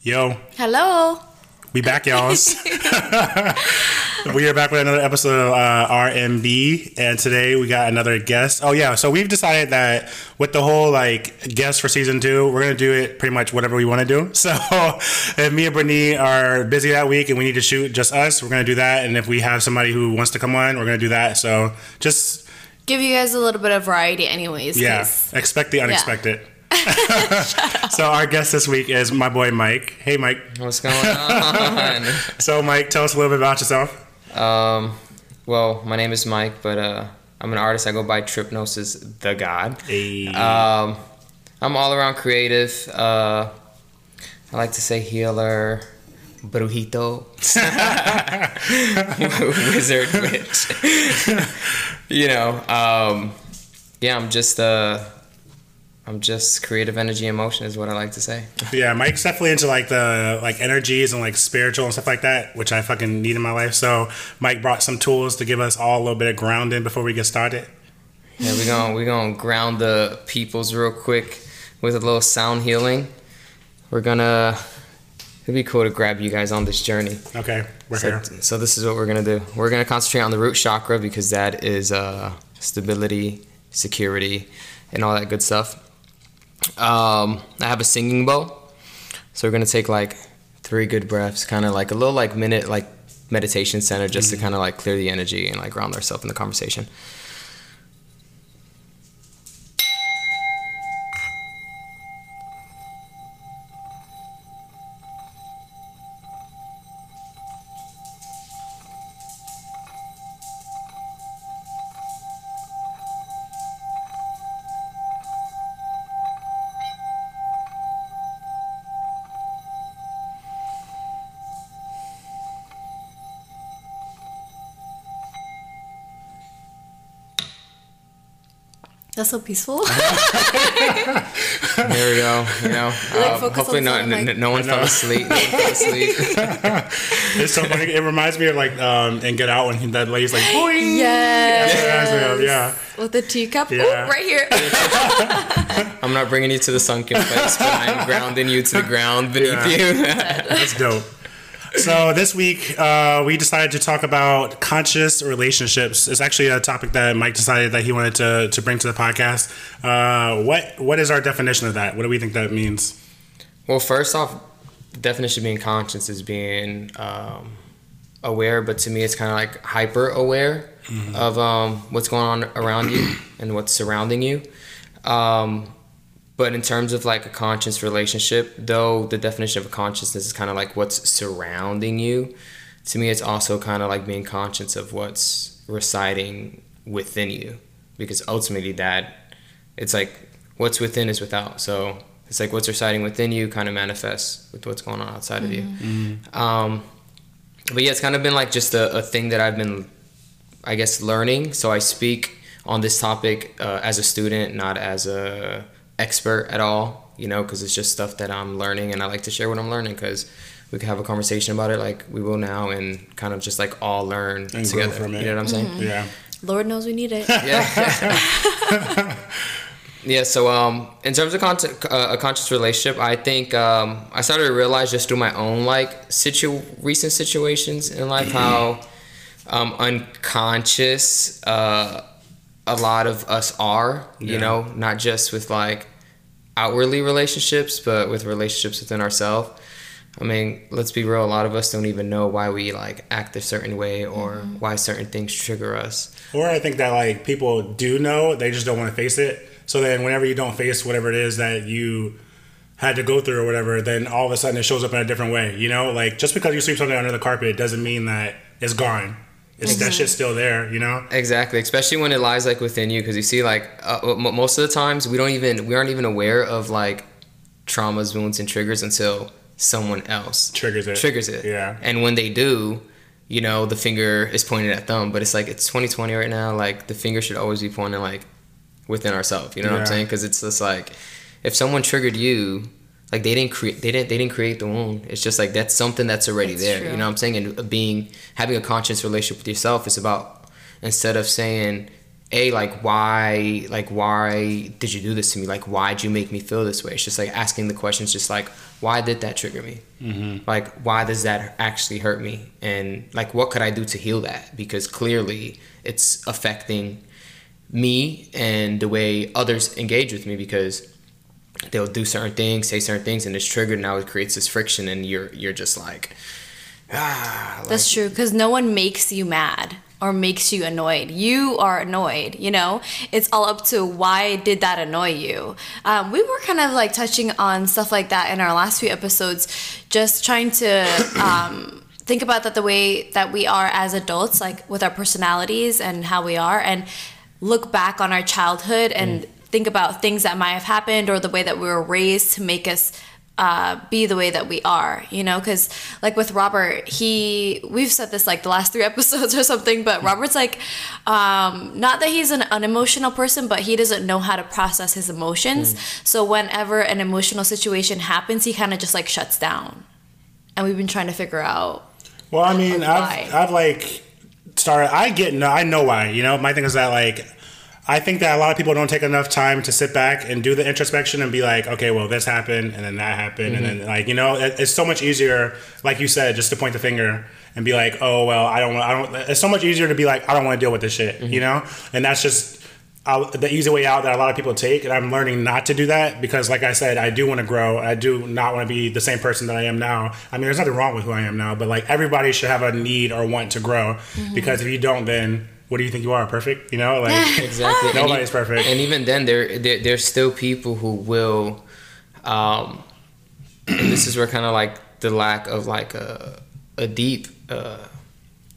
Yo, Hello. we back, y'all. we are back with another episode of uh, RMB, and today we got another guest. Oh yeah, so we've decided that with the whole like guest for season two, we're gonna do it pretty much whatever we want to do. So if me and Brittany are busy that week and we need to shoot just us, we're gonna do that. And if we have somebody who wants to come on, we're gonna do that. So just Give you guys a little bit of variety, anyways. Yeah, expect the unexpected. so our guest this week is my boy Mike. Hey Mike. What's going on? So Mike, tell us a little bit about yourself. um, well, my name is Mike, but uh, I'm an artist. I go by Tripnosis the God. Hey. Um, I'm all around creative. Uh, I like to say healer, brujito, wizard, witch. you know, um, yeah, I'm just uh, I'm just creative energy and motion is what I like to say. Yeah, Mike's definitely into like the like energies and like spiritual and stuff like that, which I fucking need in my life. So Mike brought some tools to give us all a little bit of grounding before we get started. Yeah, we're gonna we're gonna ground the peoples real quick with a little sound healing. We're gonna it'd be cool to grab you guys on this journey. Okay, we're So, here. so this is what we're gonna do. We're gonna concentrate on the root chakra because that is uh, stability, security, and all that good stuff. Um, I have a singing bowl, so we're gonna take like three good breaths, kind of like a little like minute like meditation center, just to kind of like clear the energy and like ground ourselves in the conversation. That's so peaceful. There we go. You know, Like, focus hopefully on no, n- like- no one fell asleep. No one fell asleep. It's so funny. It reminds me of like um and Get Out when he- that lady's like, boing. yes. That's what it reminds me of, yeah. With the teacup. Yeah. Ooh, right here. I'm not bringing you to the sunken place, but I'm grounding you to the ground beneath Yeah. you. That's dope. So this week uh, we decided to talk about conscious relationships. It's actually a topic that Mike decided that he wanted to, to bring to the podcast. Uh, what what is our definition of that? What do we think that means? well, first off, definition of being conscious is being um, aware, but to me, it's kind of like hyper aware of um, what's going on around you and what's surrounding you. Um, but in terms of like a conscious relationship, though the definition of a consciousness is kind of like what's surrounding you, to me, it's also kind of like being conscious of what's residing within you. Because ultimately, that it's like what's within is without. So it's like what's residing within you kind of manifests with what's going on outside of you. Um, but yeah, it's kind of been like just a, a thing that I've been, I guess, learning. So I speak on this topic uh, as a student, not as a expert at all. You know, because it's just stuff that I'm learning, and I like to share what I'm learning because we can have a conversation about it like we will now, and kind of just like all learn grow together. from it. You know what I'm saying? Yeah. Lord knows we need it. yeah. yeah. So, um, in terms of con- uh, a conscious relationship, I think um, I started to realize just through my own like situ recent situations in life how um, unconscious uh, a lot of us are. You Yeah. know, not just with like outwardly relationships, but with relationships within ourselves. I mean, let's be real. A lot of us don't even know why we like act a certain way or mm-hmm. why certain things trigger us. Or I think that like people do know, they just don't want to face it. So then whenever you don't face whatever it is that you had to go through or whatever, then all of a sudden it shows up in a different way. You know, like just because you sweep something under the carpet doesn't mean that it's gone. It's that shit's still there. You know. Exactly, especially when it lies like within you, because you see, like uh, m- most of the times we don't even we aren't even aware of like traumas, wounds, and triggers until someone else Triggers it. triggers it. Yeah. and when they do, you know, the finger is pointed at them. But it's like it's 2020 right now. Like the finger should always be pointing like within ourselves. You know what I'm saying? Because it's just like if someone triggered you. Like they didn't create, they didn't, they didn't create the wound. It's just like that's something that's already That's there. true. You know what I'm saying? And being having a conscious relationship with yourself is about instead of saying a like why like why did you do this to me like why did you make me feel this way it's just like asking the questions just like why did that trigger me mm-hmm. like why does that actually hurt me and like what could i do to heal that because clearly it's affecting me and the way others engage with me because they'll do certain things say certain things and it's triggered now it creates this friction and you're you're just like ah like, That's true because no one makes you mad or makes you annoyed. You are annoyed, you know? It's all up to why did that annoy you? Um, we were kind of like touching on stuff like that in our last few episodes, just trying to um, think about that the way that we are as adults, like with our personalities and how we are, and look back on our childhood and think about things that might have happened or the way that we were raised to make us uh, be the way that we are, you know, because like with Robert, he we've said this like the last three episodes or something, but Robert's like, um, not that he's an unemotional person, but he doesn't know how to process his emotions. So whenever an emotional situation happens, he kind of just like shuts down, and we've been trying to figure out. Well, I mean, I've, I've like started. I get no, I know why. You know, my thing is that like, I think that a lot of people don't take enough time to sit back and do the introspection and be like, okay, well, this happened and then that happened and then like, you know, it, it's so much easier, like you said, just to point the finger and be like, oh well, I don't, I don't. It's so much easier to be like, I don't want to deal with this shit, you know, and that's just. uh, the easy way out that a lot of people take, and I'm learning not to do that because, like I said, I do want to grow. I do not want to be the same person that I am now. I mean, there's nothing wrong with who I am now, but like everybody should have a need or want to grow because if you don't, then what do you think you are? Perfect? You know, like exactly. And Nobody's perfect. And even then, there, there there's still people who will, um, and this is where kind of like the lack of like a a deep uh,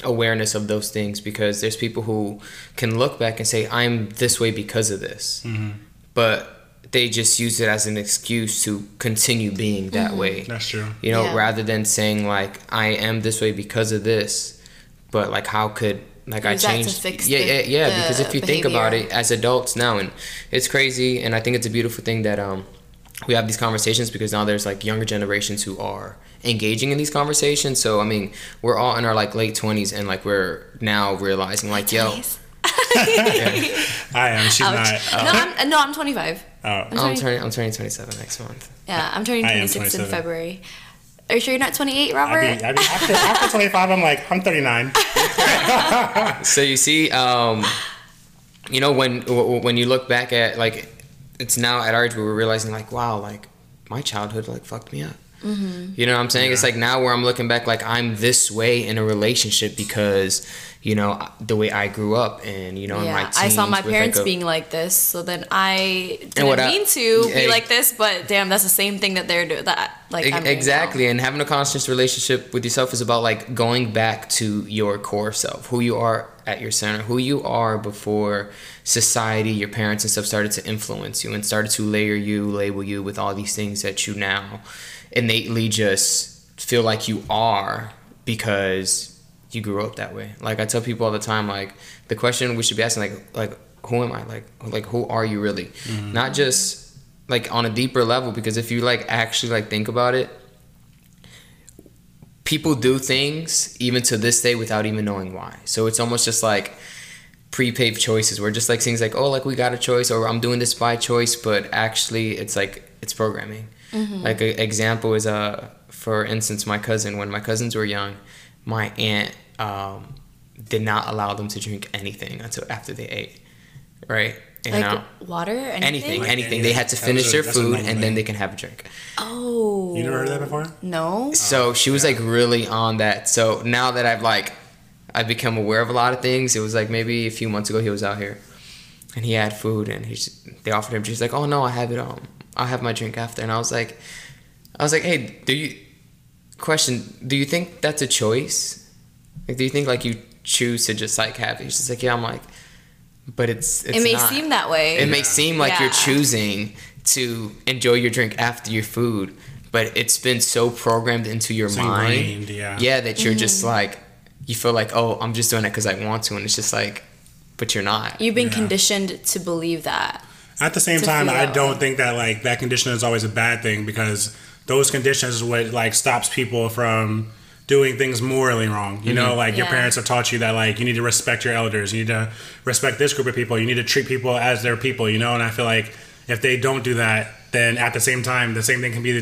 awareness of those things because there's people who can look back and say I'm this way because of this, Mm-hmm. but they just use it as an excuse to continue being that way. that's true. You know, Yeah. rather than saying like I am this way because of this, but like how could like I Use that to changed? fix yeah, the- yeah, yeah. the because if you think about it, as adults now, and it's crazy, and I think it's a beautiful thing that um we have these conversations because now there's like younger generations who are engaging in these conversations. So I mean, we're all in our like late twenties, and like we're now realizing like, yo, I am. She's Ouch. not. No, I'm no, I'm 25. Oh. I'm I'm turning I'm turning 27 next month. Yeah, I'm turning 26 in February. Are you sure you're not 28, I Robert? mean, I mean, after, after 25, I'm like, I'm 39. So you see, um, you know, when when you look back at like, it's now at our age where we're realizing like, wow, like my childhood like fucked me up. Mm-hmm. You know what I'm saying? It's like now where I'm looking back, like I'm this way in a relationship because you know the way I grew up, and you know, in my yeah, I saw my with, like, parents a- being like this, so then I didn't what I- mean to Yeah, be like this, but damn, that's the same thing that they're doing. That like E- I'm exactly now. and having a conscious relationship with yourself is about like going back to your core self who you are at your center who you are before society your parents and stuff started to influence you and started to layer you label you with all these things that you now innately just feel like you are because you grew up that way. Like i tell people all the time like the question we should be asking like like who am i? Like like who are you really? Mm-hmm. Not just like on a deeper level because if you like actually like think about it people do things even to this day without even knowing why. So it's almost just like pre-paved choices where just like things like oh like we got a choice or i'm doing this by choice but actually it's like it's programming like an example is uh for instance my cousin when my cousins were young my aunt um, did not allow them to drink anything until after they ate right and Like now water, anything. anything, Like anything. any- They had to finish a- their food normal and then they can have a drink. Oh, You never heard of that before? No. So she was like really on that. So now that I've like, I've become aware of a lot of things. It was like maybe a few months ago he was out here, and he had food and he's they offered him. She's like, oh no, I have it. Um, I'll have my drink after. And I was like, I was like, hey, do you? Question: Do you think that's a choice? Like, do you think like you choose to just like have it? She's like, yeah. I'm like, but it's, it's it may not. seem that way. It may seem like you're choosing to enjoy your drink after your food, but it's been so programmed into your It's mind. ingrained, yeah. that you're Mm-hmm. just like, you feel like, oh, I'm just doing it because I want to, and it's just like, but you're not. You've been Yeah. conditioned to believe that. At the same time, feel I don't think that like that condition is always a bad thing because those conditions is what like stops people from doing things morally wrong. You know, mm-hmm. like your parents have taught you that like you need to respect your elders, you need to respect this group of people, you need to treat people as their people. You know, and I feel like if they don't do that, then at the same time, the same thing can be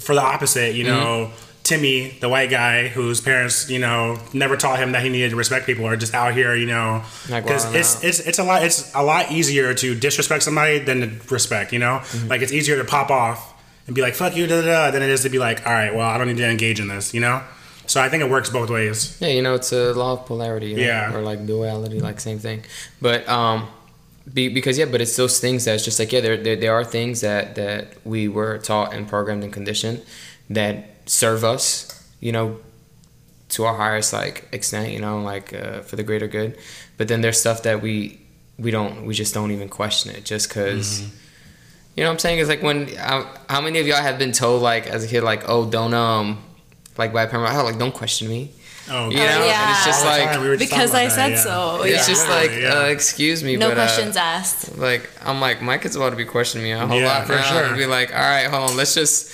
for the opposite. You mm-hmm. know. Timmy, the white guy whose parents, you know, never taught him that he needed to respect people, are just out here, you know, because it's it's it's a lot it's a lot easier to disrespect somebody than to respect. You know, Mm-hmm. like it's easier to pop off and be like "fuck you" da, da, da, than it is to be like, "all right, well, I don't need to engage in this." You know, so I think it works both ways. Yeah, you know, it's a law of polarity. You know? Yeah. Or like duality, like same thing. But um, be, because yeah, but it's those things that's just like yeah, there, there there are things that that we were taught and programmed and conditioned that serve us, you know, to our highest like extent, you know, like uh, for the greater good. But then there's stuff that we we don't we just don't even question it just because. You know what I'm saying? It's like when how, how many of y'all have been told like as a kid like oh don't um like by a parent oh like don't question me Oh, you know and it's just All like we just Because I about said that, yeah. so. it's just like Yeah. uh, excuse me no but, uh, questions asked. like I'm like my kid's about to be questioning me a whole Yeah, lot for now sure. and be like all right hold on let's just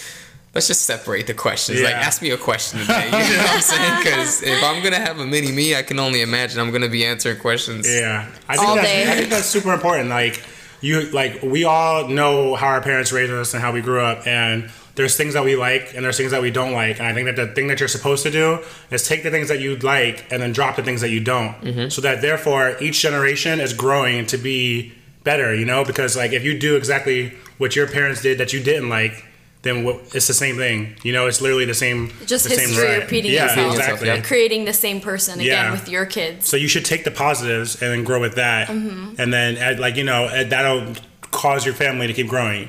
let's just separate the questions like ask me a question today you know what I'm saying because if I'm gonna have a mini me I can only imagine I'm gonna be answering questions Yeah, I think All that's day. I think that's super important. Like you, like we all know how our parents raised us and how we grew up, and there's things that we like and there's things that we don't like. And I think that the thing that you're supposed to do is take the things that you like and then drop the things that you don't, mm-hmm. so that therefore each generation is growing to be better. You know, because like if you do exactly what your parents did that you didn't like. Then what, it's the same thing, you know. It's literally the same. Just the same history rut. repeating yeah, itself. exactly. Yeah. Creating the same person again Yeah. with your kids. So you should take the positives and then grow with that, Mm-hmm. and then like you know that'll cause your family to keep growing.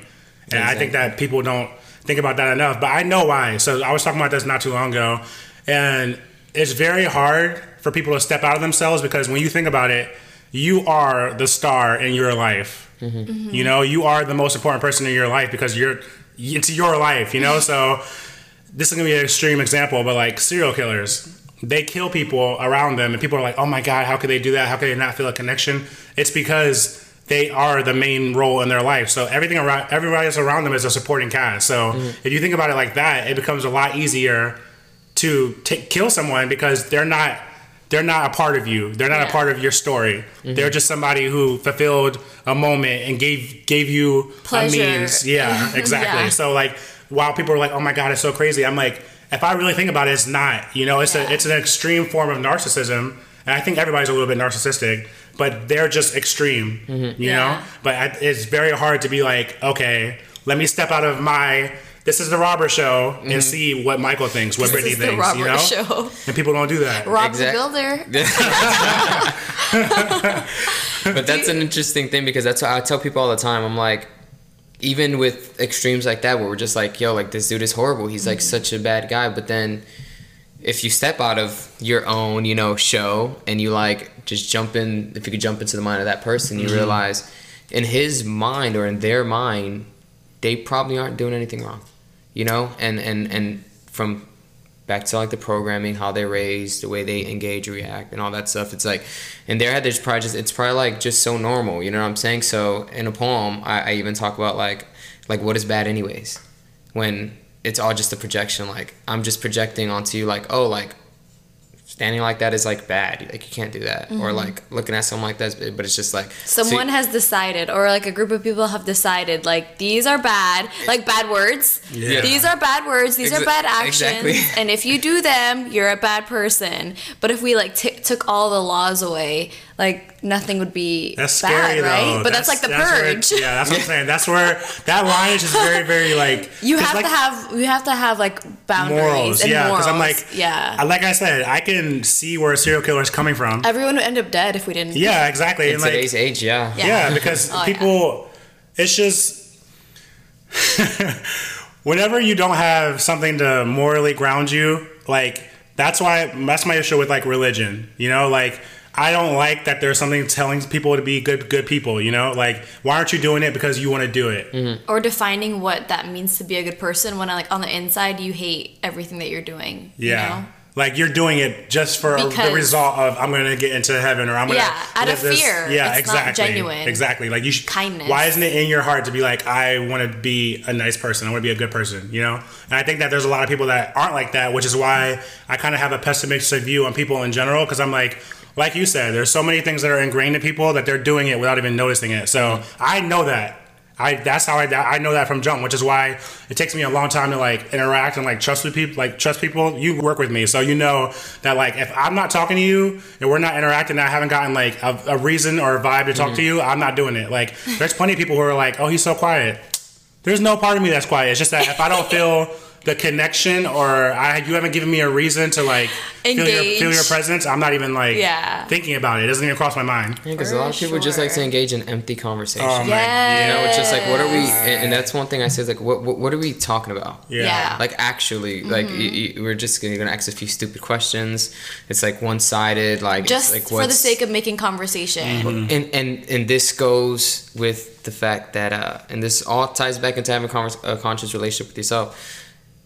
And I think that people don't think about that enough. But I know why. So I was talking about this not too long ago, and it's very hard for people to step out of themselves because when you think about it, you are the star in your life. Mm-hmm. You know, you are the most important person in your life because you're it's your life. You know, so this is gonna be an extreme example, but like serial killers, they kill people around them, and people are like, "Oh my god, how could they do that? How could they not feel a connection?" It's because they are the main role in their life. So everything around, everybody that's around them is a supporting cast. So mm. if you think about it like that, it becomes a lot easier to take, kill someone because they're not. They're not a part of you. They're not a part of your story. Mm-hmm. They're just somebody who fulfilled a moment and gave gave you Pleasure. a means. Yeah, exactly. Yeah. So like while people are like, "Oh my god, it's so crazy," I'm like, if I really think about it, it's not. You know, it's Yeah. a it's an extreme form of narcissism, and I think everybody's a little bit narcissistic, but they're just extreme. Mm-hmm. You Yeah. know, but I, it's very hard to be like, okay, let me step out of my. This is the robber Show and mm-hmm. see what Michael thinks, what This Brittany is the thinks. You know, show. and people don't do that. Rob Exact- the Builder. but that's an interesting thing because that's what I tell people all the time. I'm like, even with extremes like that, where we're just like, yo, like this dude is horrible. He's like mm-hmm. such a bad guy. But then, if you step out of your own, you know, show and you like just jump in, if you could jump into the mind of that person, you mm-hmm. realize in his mind or in their mind, they probably aren't doing anything wrong, you know, and and and from back to like the programming, how they're raised, the way they engage, react, and all that stuff. It's like and there head, there's probably just it's probably like just so normal. You know what I'm saying? So in a poem, I, I even talk about like like what is bad anyways, when it's all just a projection. Like I'm just projecting onto you, like oh like standing like that is like bad. Like you can't do that, or mm-hmm. like looking at someone like that, But it's just like so- Someone has decided, or like a group of people have decided, like these are bad, like bad words. Yeah. These are bad words. These are bad actions. exactly. And if you do them, you're a bad person. But if we like t- took all the laws away, like nothing would be That's bad, scary right? though. But that's, like the where- purge. yeah, that's what I'm saying. That's where that line is just very, very like you have like, to have you have to have like boundaries morals. and Yeah, morals. because I'm like, yeah. I- like I said, I can see where a serial killer is coming from. Everyone would end up dead if we didn't. Yeah, exactly. in And like, today's age, yeah. Yeah. yeah, because Oh, yeah. people, it's just whenever you don't have something to morally ground you, like that's why that's my issue with like religion. You know, like I don't like that there's something telling people to be good good people. You know, like why aren't you doing it because you want to do it? Mm-hmm. Or defining what that means to be a good person when like on the inside you hate everything that you're doing. Yeah. You know? Like you're doing it just for the result of I'm gonna get into heaven or I'm gonna Yeah, out of this- fear. Yeah, It's not exactly. genuine. Exactly. Like you should Kindness. Why isn't it in your heart to be like I want to be a nice person? I want to be a good person. You know. And I think that there's a lot of people that aren't like that, which is why I kind of have a pessimistic view on people in general because I'm like. Like you said, there's so many things that are ingrained in people that they're doing it without even noticing it. So I know that. I that's how I I know that from jump, which is why it takes me a long time to like interact and like trust with people. Like trust people. You work with me, so you know that like if I'm not talking to you and we're not interacting, I haven't gotten like a, a reason or a vibe to talk to mm-hmm. you. I'm not doing it. Like there's plenty of people who are like, oh, he's so quiet. There's no part of me that's quiet. It's just that if I don't feel the connection or I you haven't given me a reason to like feel your, Engage. feel your presence, I'm not even like Yeah. thinking about it. It doesn't even cross my mind. because a lot of people just like to engage in empty conversation. Oh, my- Yes. You know, it's just like, what are we? And, and that's one thing I say is like, what, what, what are we talking about? Yeah. Yeah. Like actually, like Mm-hmm. y- y- we're just gonna, gonna ask a few stupid questions. It's like one sided. Like it's Just like for the sake of making conversation. and and and this goes with the fact that uh and this all ties back into having a, convers- a conscious relationship with yourself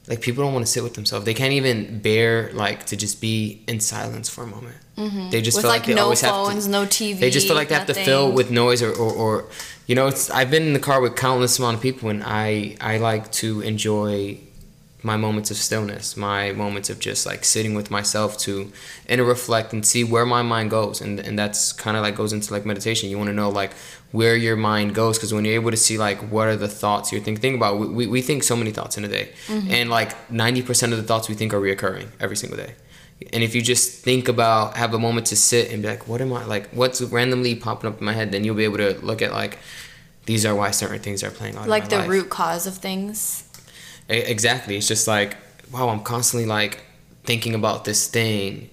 like people don't want to sit with themselves. They can't even bear like to just be in silence for a moment. Mm-hmm. They just With feel like, like they no always phones, have to no TV. they just feel like they have to fill with noise or, or, or you know it's i've been in the car with countless amount of people and i i like to enjoy my moments of stillness my moments of just like sitting with myself to and reflect and see where my mind goes. And and that's kind of like goes into like meditation. You want to know like where your mind goes because when you're able to see like what are the thoughts you're thinking think about we, we, think so many thoughts in a day. Mm-hmm. And like 90% of the thoughts we think are reoccurring every single day. And if you just think about have a moment to sit and be like what am i like what's randomly popping up in my head then you'll be able to look at like these are why certain things are playing out like the life. root cause of things. Exactly. It's just like wow i'm constantly like thinking about this thing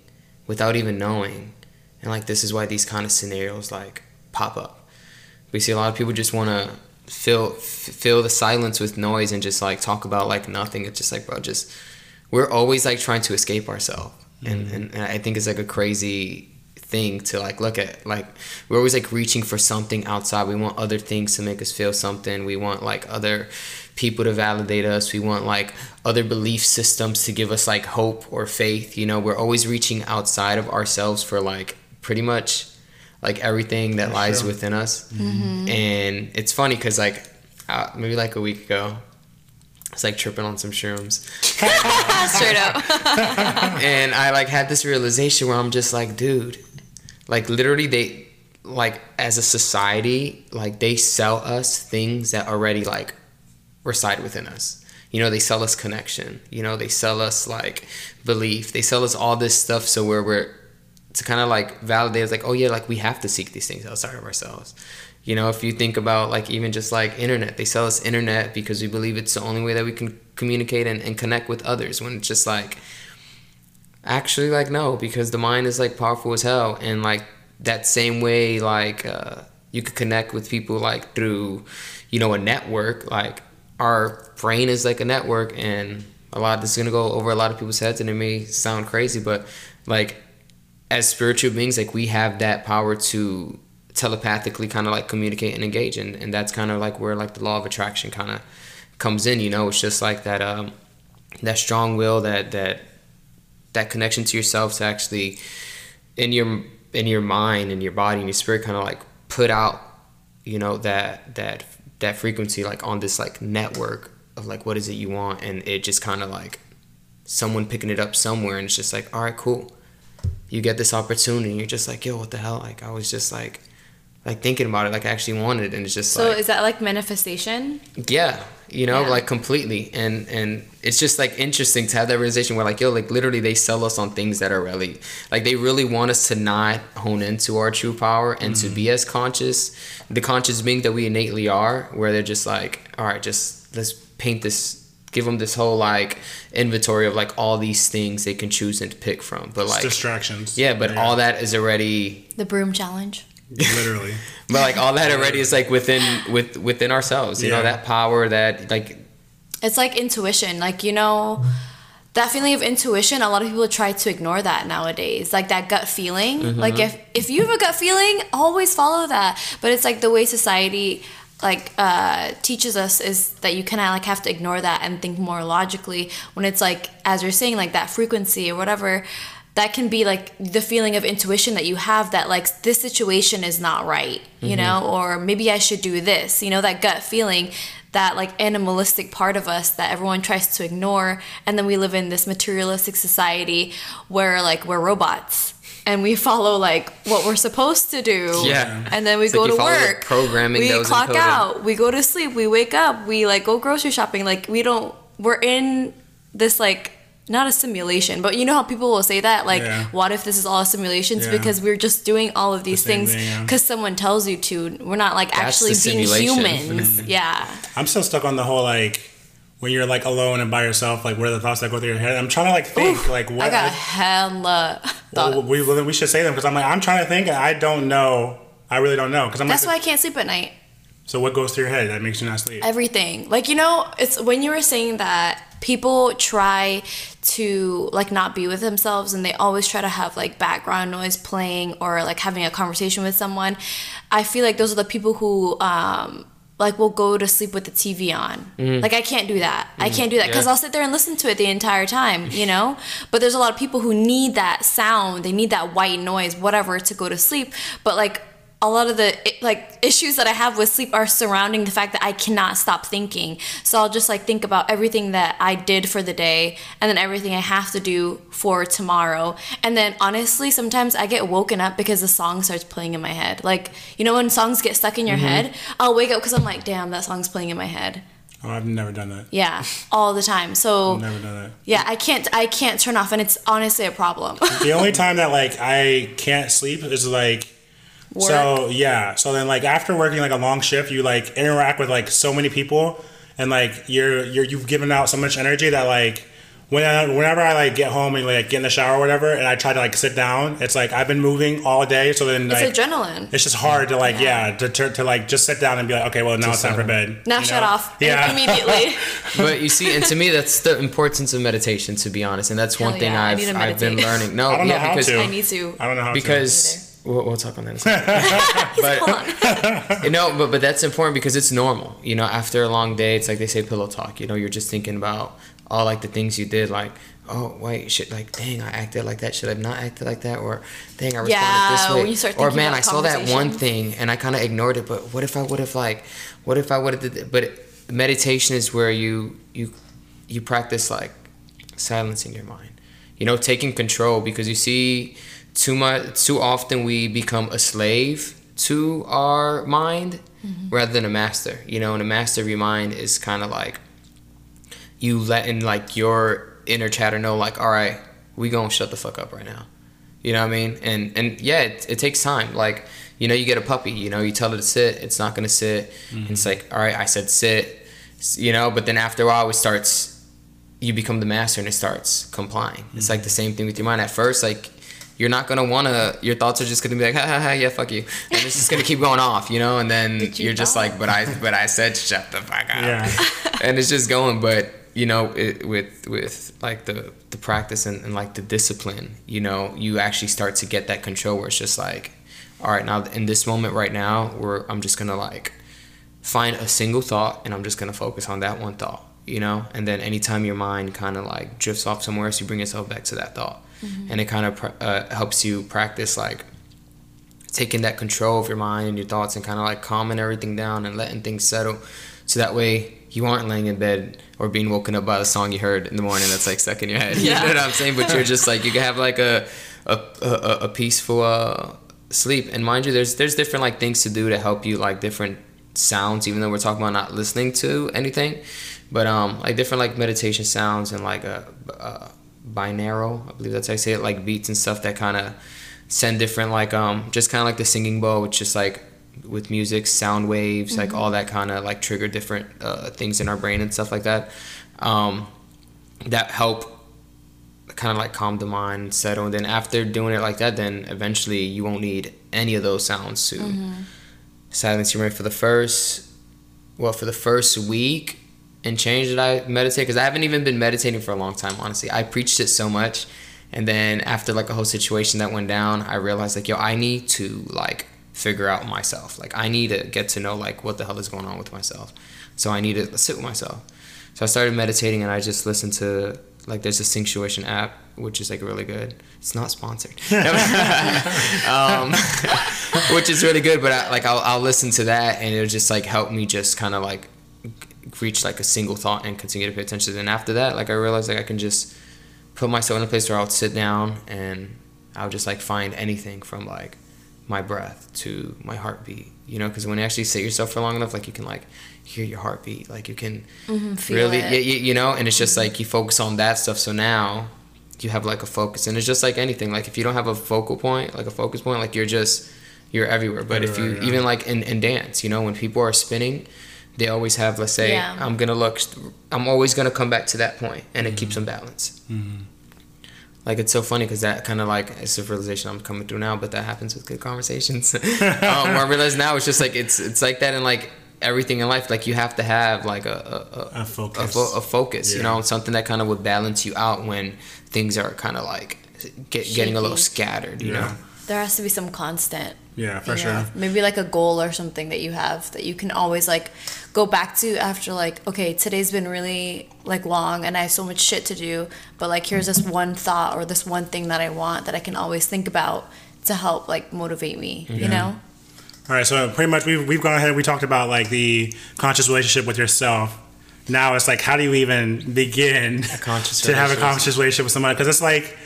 without even knowing. And like this is why these kind of scenarios like pop up. We see a lot of people just want to fill f- fill the silence with noise and just like talk about like nothing. It's just like bro just we're always like trying to escape ourselves. And, mm-hmm. and, and i think it's like a crazy thing to like look at like we're always like reaching for something outside. We want other things to make us feel something. We want like other people to validate us. We want like other belief systems to give us like hope or faith. You know we're always reaching outside of ourselves for like pretty much like everything that lies true. within us. And it's funny because like uh, maybe like a week ago it's like tripping on some shrooms. Straight up. and I like had this realization where I'm just like, dude, like literally they like as a society, like they sell us things that already like reside within us. You know, they sell us connection. You know, they sell us like belief. They sell us all this stuff so where we're to kind of like validate it's like, oh yeah, like we have to seek these things outside of ourselves. You know, if you think about like even just like internet, they sell us internet because we believe it's the only way that we can communicate and, and connect with others when it's just like actually like no because the mind is like powerful as hell and like that same way like uh, you could connect with people like through you know a network like our brain is like a network and a lot of this is gonna go over a lot of people's heads and it may sound crazy but like as spiritual beings like we have that power to telepathically kind of like communicate and engage and, and that's kind of like where like the law of attraction kind of comes in you know? It's just like that um that strong will that that that connection to yourself to actually in your in your mind and your body and your spirit kind of like put out you know that that that frequency like on this like network of like what is it you want? And it just kind of like someone picking it up somewhere and it's just like all right cool. You get this opportunity. And you're just like yo what the hell? Like i was just like like thinking about it like i actually wanted it. And it's just So like is that like manifestation? yeah you know Yeah. like completely and and it's just like interesting to have that realization where like yo like literally they sell us on things that are really like they really want us to not hone into our true power and to be mm-hmm. as conscious the conscious being that we innately are where they're just like all right just let's paint this give them this whole like inventory of like all these things they can choose and pick from but It's like distractions. yeah but all that is already The broom challenge. Literally. but like all that already is like within with within ourselves you know that power that like It's like intuition. Like, you know, that feeling of intuition, a lot of people try to ignore that nowadays. Like that gut feeling. Mm-hmm. Like if if you have a gut feeling, always follow that. But it's like the way society like uh, teaches us is that you kind of like have to ignore that and think more logically when it's like as you're saying like that frequency or whatever that can be like the feeling of intuition that you have that like this situation is not right you mm-hmm. know or maybe i should do this you know that gut feeling that like animalistic part of us that everyone tries to ignore and then we live in this materialistic society where like we're robots and we follow like what we're supposed to do. Yeah. and then we It's go like to work. programming we clock encoded. out. We go to sleep. We wake up. We like go grocery shopping. Like we don't we're in this like not a simulation but you know how people will say that like Yeah. what if this is all simulations? Yeah. because we're just doing all of these same things thing, yeah. because someone tells you to we're not like That's actually being humans yeah I'm still stuck on the whole like when you're like alone and by yourself, like what are the thoughts that go through your head? I'm trying to like think like what i got hella well, thoughts we well, we should say them because I'm like I'm trying to think and I don't know. I really don't know because I'm that's why i can't sleep at night so what goes through your head that makes you not sleep? everything like you know it's when you were saying that people try to like not be with themselves and they always try to have like background noise playing or like having a conversation with someone i feel like those are the people who um like will go to sleep with the TV on. Like I can't do that. I can't do that because Yeah. I'll sit there and listen to it the entire time, you know? But there's a lot of people who need that sound, they need that white noise, whatever, to go to sleep. But like a lot of the like issues that I have with sleep are surrounding the fact that I cannot stop thinking. So I'll just like think about everything that I did for the day and then everything I have to do for tomorrow. And then honestly, sometimes I get woken up because the song starts playing in my head. Like, you know when songs get stuck in your mm-hmm. head, I'll wake up cuz I'm like, "Damn, that song's playing in my head." Oh, I've never done that. Yeah, all the time. So Never done that. yeah, I can't I can't turn off and it's honestly a problem. The only time that like I can't sleep is like so yeah. So then like after working like a long shift, you like interact with like so many people and like you're you're you've given out so much energy that like when I, whenever I like get home and like get in the shower or whatever and I try to like sit down, it's like I've been moving all day. So then it's adrenaline. it's just hard to like yeah, to, to to like just sit down and be like okay well now it's time for bed. Now you shut know? off Yeah. immediately. but you see, and to me, that's the importance of meditation. To be honest, and that's one thing yeah, I I've I've been learning. No, I don't know yeah, how because to. I need to. I don't know how to. Because we'll, we'll talk on that. In a second. but Hold on. you know, but but that's important because it's normal. You know, after a long day, it's like they say pillow talk. You know, you're just thinking about all like the things you did, like. Oh wait! shit, like dang, I acted like that. Should I not acted like that? Or dang, I responded Yeah, this way. when you start or man, about I saw that one thing and I kind of ignored it. But what if I would have like, what if I would have did? But meditation is where you you you practice like silencing your mind. You know, taking control because you see too much too often we become a slave to our mind mm-hmm. rather than a master. You know, and a master of your mind is kind of like you letting like your inner chatter know like, all right, we gonna shut the fuck up right now. You know what I mean? And and yeah, it, it takes time. Like you know, you get a puppy. You know, you tell it to sit, it's not gonna sit. And it's like, all right, I said sit. You know, but then after a while, it starts. You become the master, and it starts complying. It's mm-hmm. like the same thing with your mind. At first, like you're not gonna wanna. Your thoughts are just gonna be like, ha ha ha, yeah, fuck you, and it's just gonna keep going off. You know, and then you you're just like, but I, but I said shut the fuck up Yeah. and it's just going but you know it, with with like the the practice and, and like the discipline you know you actually start to get that control where it's just like all right now in this moment right now where i'm just gonna like find a single thought and i'm just gonna focus on that one thought you know and then anytime your mind kind of like drifts off somewhere else you bring yourself back to that thought and it kind of pr- uh, helps you practice like taking that control of your mind and your thoughts and kind of like calming everything down and letting things settle. So that way you aren't laying in bed or being woken up by the song you heard in the morning that's like stuck in your head. You know what i'm saying? But you're just like you can have like a a, a, a peaceful uh, sleep. And mind you there's there's different like things to do to help you like different sounds even though we're talking about not listening to anything. But um like different like meditation sounds and like a, a binaural i believe that's how i say it like beats and stuff that kind of send different like um just kind of like the singing bowl which just like with music sound waves like all that kind of like trigger different uh, things in our brain and stuff like that um that help kind of like calm the mind settle and then after doing it like that then eventually you won't need any of those sounds to silence your brain for the first well for the first week and change that I meditate because I haven't even been meditating for a long time honestly I preached it so much and then after like a whole situation that went down I realized like yo I need to like figure out myself. Like I need to get to know like what the hell is going on with myself. So I need to sit with myself. So I started meditating and I just listened to like there's a Synctuition app which is like really good. It's not sponsored, um, which is really good. But I, like I'll, I'll listen to that and it'll just like help me just kind of like reach like a single thought and continue to pay attention. And after that, like I realized like I can just put myself in a place where I'll sit down and I'll just like find anything from like my breath to my heartbeat. You know, because when you actually sit yourself for long enough, like you can like hear your heartbeat, like you can Mm-hmm, really, it. yeah, you, you know, and it's just like you focus on that stuff. So now you have like a focus, and it's just like anything. Like if you don't have a focal point, like a focus point, like you're just you're everywhere. But if you Everywhere, yeah. even like in, in dance, you know, when people are spinning, they always have let's say Yeah. I'm gonna look, I'm always gonna come back to that point, and it Mm-hmm. keeps them balanced. Like it's so funny because that kind of like it's a realization I'm coming through now, but that happens with good conversations. um, I realize now it's just like it's it's like that in like everything in life. Like you have to have like a a, A focus. a, fo- a focus. You know, something that kind of would balance you out when things are kind of like get, getting a little scattered. You Yeah. know. There has to be some constant. Yeah, for you sure. know, Maybe like a goal or something that you have that you can always like go back to after like, okay, today's been really like long and I have so much shit to do, but like here's this one thought or this one thing that I want that I can always think about to help like motivate me, you know? All right, so pretty much we've, we've gone ahead. We talked about like the conscious relationship with yourself. Now it's like, how do you even begin conscious to have a conscious relationship with somebody? Because it's like,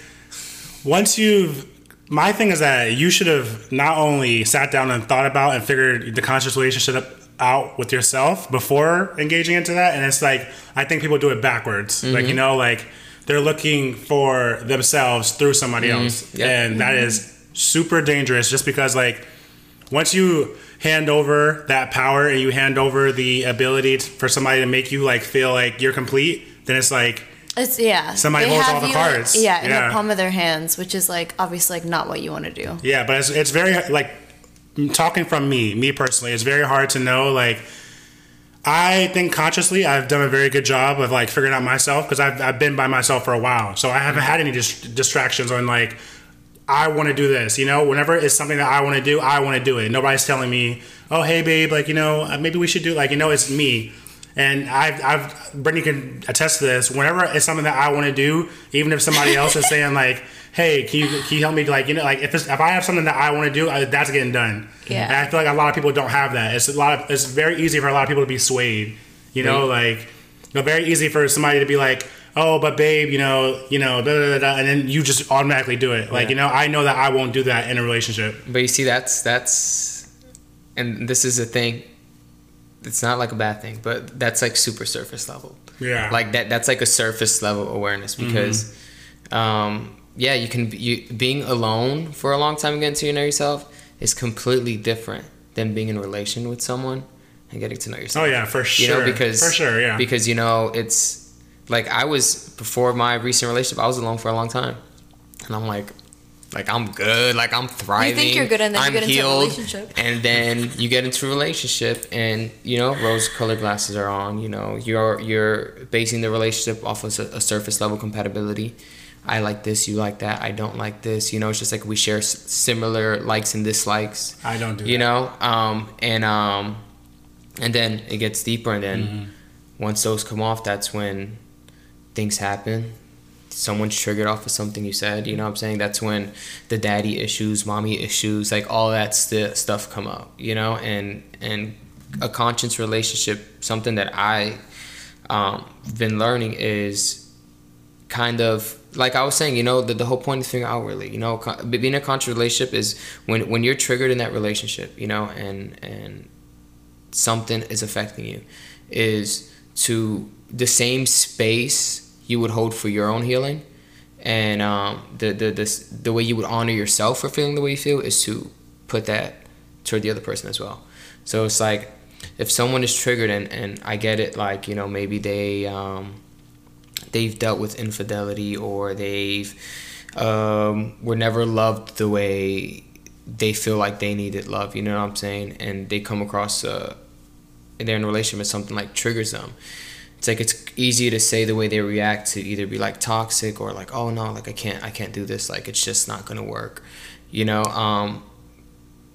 once you've, my thing is that you should have not only sat down and thought about and figured the conscious relationship out with yourself before engaging into that. And it's like, I think people do it backwards. Like, mm-hmm. you know, like they're looking for themselves through somebody mm-hmm. else. Yep. And that mm-hmm. is super dangerous just because, like, once you hand over that power and you hand over the ability for somebody to make you like feel like you're complete, then it's like It's yeah. Somebody They holds have all the you, cards. Yeah, in Yeah. the palm of their hands, which is like obviously like not what you want to do. yeah, but it's it's very like talking from me, me personally, it's very hard to know like. I think consciously I've done a very good job of like figuring out myself because I've, I've been by myself for a while. So I haven't had any dis- distractions on like, I want to do this. You know, whenever it's something that I want to do, I want to do it. Nobody's telling me, oh, hey, babe, like, you know, uh, maybe we should do like, you know, it's me. And I've, I've, Brittany can attest to this. Whenever it's something that I want to do, even if somebody else is saying like, hey, can you, can you help me? Like, you know, like if it's, if I have something that I want to do, I, that's getting done. Yeah. And I feel like a lot of people don't have that. It's a lot of, it's very easy for a lot of people to be swayed. You know, like, you know, very easy for somebody to be like, oh, but babe, you know, you know, da, da, da, da, and then you just automatically do it. Like, Yeah. you know, I know that I won't do that in a relationship. But you see, that's that's, and this is a thing. It's not like a bad thing, but that's like super surface level. Yeah. Like that. That's like a surface level awareness because, um, yeah, you can be, you being alone for a long time and getting to know yourself is completely different than being in a relation with someone and getting to know yourself. Oh yeah, for sure. you know because for sure, yeah. because you know it's like i was before my recent relationship i was alone for a long time and i'm like like i'm good like i'm thriving You think you're good and then you i'm get into a relationship. and then you get into a relationship and you know rose colored glasses are on you know you're you're basing the relationship off of a, a surface level compatibility I like this, you like that. I don't like this. You know, it's just like we share similar likes and dislikes I don't do you that. know um and um and then it gets deeper and then Mm-hmm. once those come off that's when things happen someone's triggered off of something you said you know what i'm saying? That's when the daddy issues mommy issues like all that st- stuff come up you know? And and a conscious relationship something that i um been learning is kind of like I was saying, you know, the, the whole point is figuring out really, you know, con- being a conscious relationship is when when you're triggered in that relationship, you know, and and something is affecting you, is to the same space you would hold for your own healing, and um, the the the the way you would honor yourself for feeling the way you feel is to put that toward the other person as well. So it's like if someone is triggered and and I get it, like you know maybe they. Um, they've dealt with infidelity or they've um, were never loved the way they feel like they needed love. You know what I'm saying? And they come across uh, they're in a relationship with something like triggers them. It's like it's easier to say the way they react to either be like toxic or like oh no like I can't I can't do this like it's just not gonna work, you know. Um,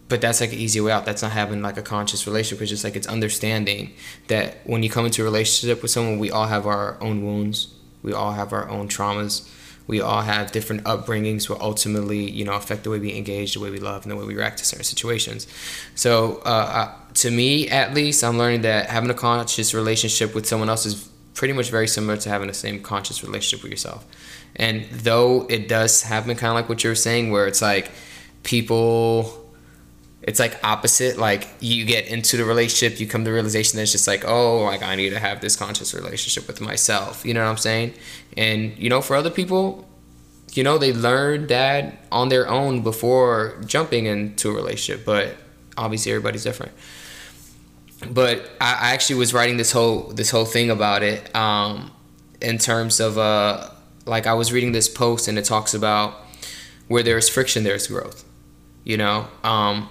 but that's like an easy way out. That's not having like a conscious relationship. It's just like it's understanding that when you come into a relationship with someone, we all have our own wounds. We all have our own traumas. We all have different upbringings will ultimately, you know, affect the way we engage, the way we love, and the way we react to certain situations. So, uh, uh, to me, at least, I'm learning that having a conscious relationship with someone else is pretty much very similar to having the same conscious relationship with yourself. And though it does happen kind of like what you were saying, where it's like people it's like opposite like you get into the relationship you come to the realization that it's just like oh like i need to have this conscious relationship with myself. You know what i'm saying? And you know for other people you know they learn that on their own before jumping into a relationship but obviously everybody's different. But i, I actually was writing this whole this whole thing about it um, in terms of uh like i was reading this post and it talks about where there's friction there's growth you know? Um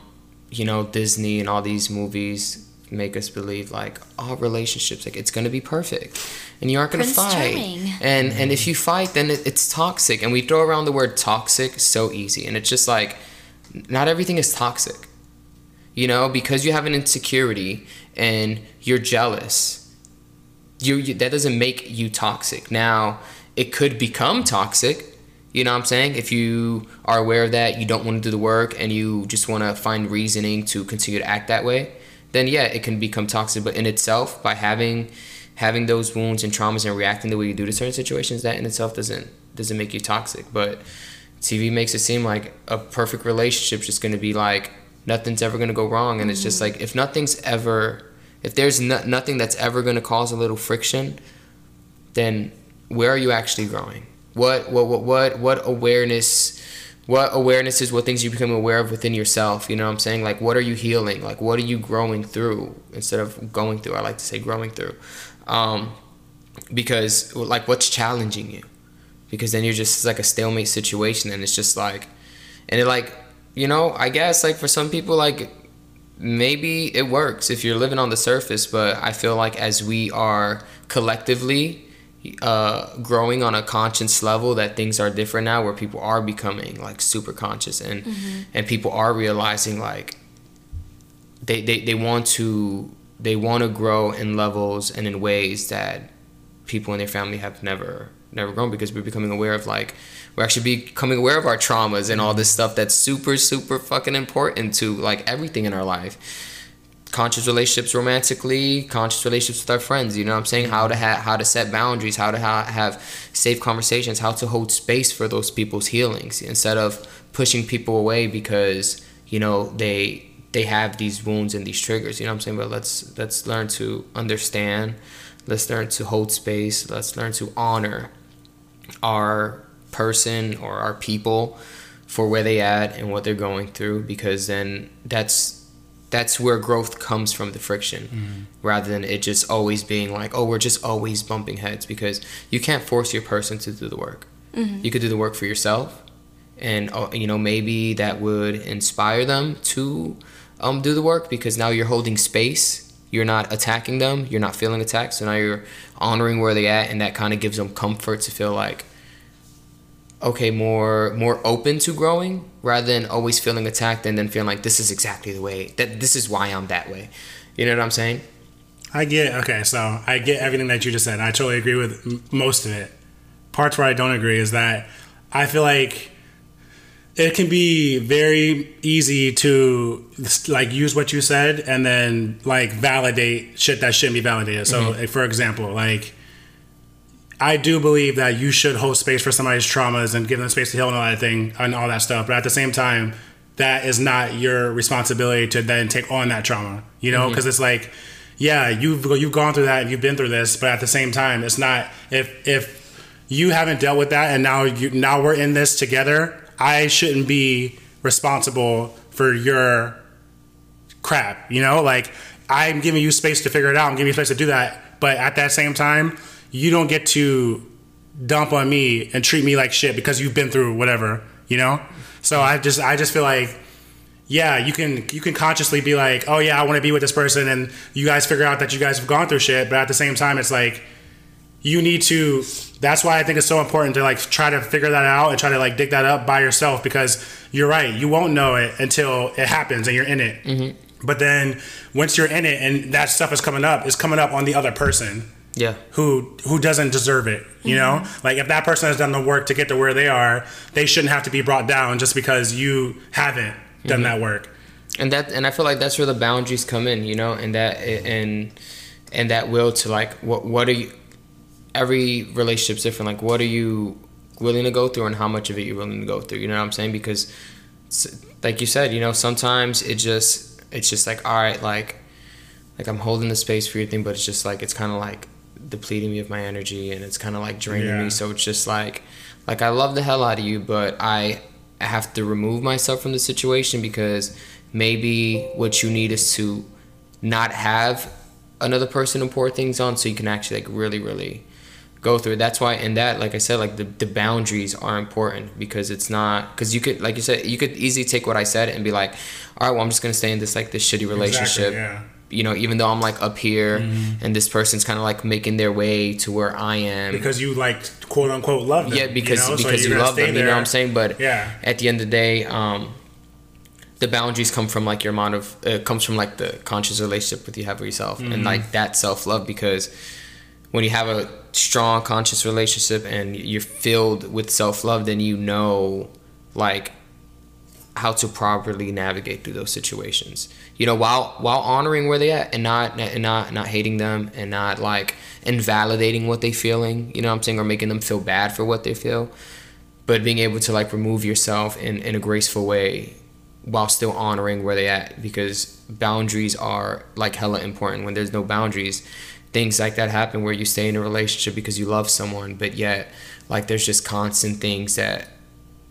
you know disney and all these movies make us believe like all relationships like it's gonna be perfect and you aren't gonna Prince fight. Charming. and and if mm. you fight then it, it's toxic. And we throw around the word toxic so easy. And it's just like not everything is toxic you know because you have an insecurity and you're jealous. You, you that doesn't make you toxic. Now it could become toxic you know what I'm saying? If you are aware of that, you don't want to do the work, and you just want to find reasoning to continue to act that way, then yeah, it can become toxic. But in itself, by having having those wounds and traumas and reacting the way you do to certain situations, that in itself doesn't doesn't make you toxic. But TV makes it seem like a perfect relationship is just going to be like nothing's ever going to go wrong, and it's just mm-hmm. like if nothing's ever if there's no, nothing that's ever going to cause a little friction, then where are you actually growing? What what what what what awareness what awareness is what things you become aware of within yourself, you know what I'm saying? Like what are you healing? Like what are you growing through instead of going through? I like to say growing through. Um because like what's challenging you? Because then you're just like a stalemate situation and it's just like and it like you know, I guess like for some people like maybe it works if you're living on the surface, but I feel like as we are collectively uh, growing on a conscious level, that things are different now, where people are becoming like super conscious and and people are realizing like they, they, they want to they want to grow in levels and in ways that people in their family have never never grown because we're becoming aware of like we're actually becoming aware of our traumas and all this stuff that's super super fucking important to like everything in our life conscious relationships romantically conscious relationships with our friends you know what i'm saying? How to ha- how to set boundaries how to ha- have safe conversations how to hold space for those people's healings instead of pushing people away because you know they they have these wounds and these triggers you know what i'm saying? But let's let's learn to understand let's learn to hold space let's learn to honor our person or our people for where they at and what they're going through because then that's that's where growth comes from the friction rather than it just always being like oh we're just always bumping heads because you can't force your person to do the work. You could do the work for yourself and uh, you know maybe that would inspire them to um, do the work because now you're holding space you're not attacking them you're not feeling attacked so now you're honoring where they're at and that kind of gives them comfort to feel like okay more more open to growing rather than always feeling attacked and then feeling like this is exactly the way that this is why i'm that way you know what i'm saying I get okay, so I get everything that you just said. I totally agree with m- most of it. Parts where I don't agree is that I feel like it can be very easy to like use what you said and then like validate shit that shouldn't be validated. So, mm-hmm. like, for example, like I do believe that you should hold space for somebody's traumas and give them space to heal and all that thing and all that stuff. But at the same time, that is not your responsibility to then take on that trauma. You know, mm-hmm. because it's like, yeah, you've you've gone through that, and you've been through this, but at the same time, it's not if if you haven't dealt with that and now you now we're in this together. I shouldn't be responsible for your crap. You know, like I'm giving you space to figure it out. I'm giving you space to do that. But at that same time, you don't get to dump on me and treat me like shit because you've been through whatever. You know. So I just I just feel like. Yeah, you can you can consciously be like, oh yeah, I want to be with this person, and you guys figure out that you guys have gone through shit. But at the same time, it's like you need to that's why I think it's so important to like try to figure that out and try to like dig that up by yourself because you're right. You won't know it until it happens and you're in it. Mm-hmm. But then once you're in it and that stuff is coming up, it's coming up on the other person. Yeah. Who who doesn't deserve it, you mm-hmm. know? Like if that person has done the work to get to where they are, they shouldn't have to be brought down just because you haven't done mm-hmm. that work. And that and I feel like that's where the boundaries come in, you know, and that and and that will to like what what are you every relationship's different. Like, what are you willing to go through, and how much of it you're willing to go through? You know what I'm saying? Because, like you said, you know, sometimes it just it's just like, all right, like, like I'm holding the space for your thing, but it's just like it's kind of like depleting me of my energy, and it's kind of like draining yeah. me. So it's just like, like I love the hell out of you, but I have to remove myself from the situation because maybe what you need is to not have another person to pour things on so you can actually like really really go through. That's why, and that, like I said, like the, the boundaries are important because it's not because you could, like you said, you could easily take what I said and be like, all right, well, I'm just gonna stay in this like this shitty relationship. Exactly, yeah. You know, even though I'm like up here mm-hmm. and this person's kind of like making their way to where I am because you like quote unquote love them. Yeah, because you know? because so you love them. There. You know what I'm saying? But yeah, at the end of the day, um, the boundaries come from like your amount of uh, comes from like the conscious relationship with you have with yourself mm-hmm. and like that self love because when you have a strong conscious relationship and you're filled with self-love then you know like how to properly navigate through those situations. You know while while honoring where they at and not and not not hating them and not like invalidating what they feeling you know what i'm saying or making them feel bad for what they feel but being able to like remove yourself in in a graceful way while still honoring where they at because boundaries are like hella important. When there's no boundaries things like that happen where you stay in a relationship because you love someone but yet like there's just constant things that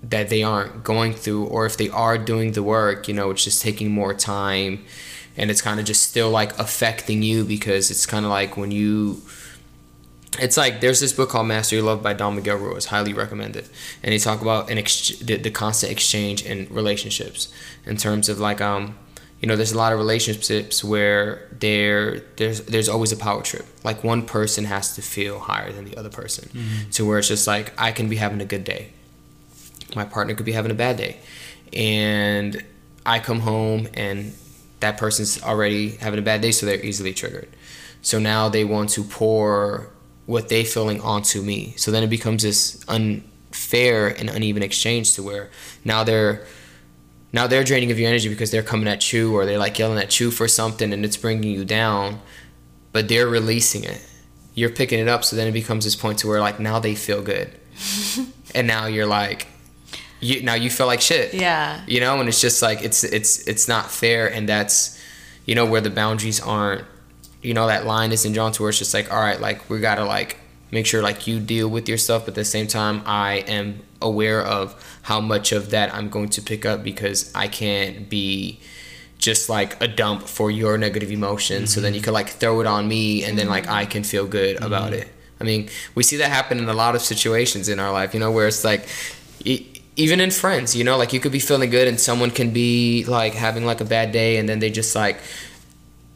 that they aren't going through or if they are doing the work you know it's just taking more time and it's kind of just still like affecting you because it's kind of like when you it's like there's this book called Mastery of Love by Don Miguel Ruiz, highly recommended, and he talk about an ex- the, the constant exchange in relationships in terms of like um you know there's a lot of relationships where there there's there's always a power trip. Like one person has to feel higher than the other person. Mm-hmm. to where it's just like i can be having a good day my partner could be having a bad day. And i come home and that person's already having a bad day so they're easily triggered. So now they want to pour what they're feeling onto me. So then it becomes this unfair and uneven exchange to where now they're now they're draining of your energy because they're coming at you or they're like yelling at you for something and it's bringing you down but they're releasing it. You're picking it up so then it becomes this point to where like now they feel good. And now you're like you now you feel like shit. Yeah. You know and it's just like it's it's it's not fair and that's you know where the boundaries aren't you know that line isn't drawn to where it's just like all right like we gotta like make sure like you deal with yourself, but at the same time i am aware of how much of that i'm going to pick up because i can't be just like a dump for your negative emotions. Mm-hmm. so then you can like throw it on me and then like i can feel good mm-hmm. about it. I mean we see that happen in a lot of situations in our life you know where it's like even in friends you know like you could be feeling good and someone can be like having like a bad day and then they just like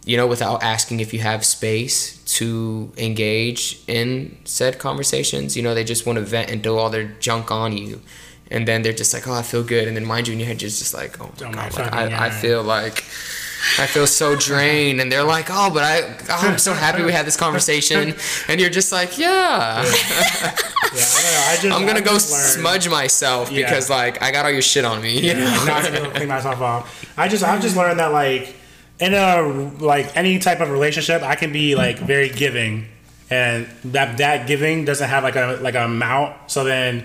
you know, without asking if you have space to engage in said conversations. You know, they just want to vent and do all their junk on you. And then they're just like, oh, I feel good. And then mind you, in your head, you're just like, oh my God, like, I, I feel like. I feel so drained, and they're like, "Oh, but I, oh, I'm so happy we had this conversation," and you're just like, "Yeah, yeah I I just, I'm gonna I go smudge myself yeah. because like I got all your shit on me." You yeah, know? not going to clean myself off. I just, I've just learned that like in a like any type of relationship, I can be like very giving, and that that giving doesn't have like a like a amount. So then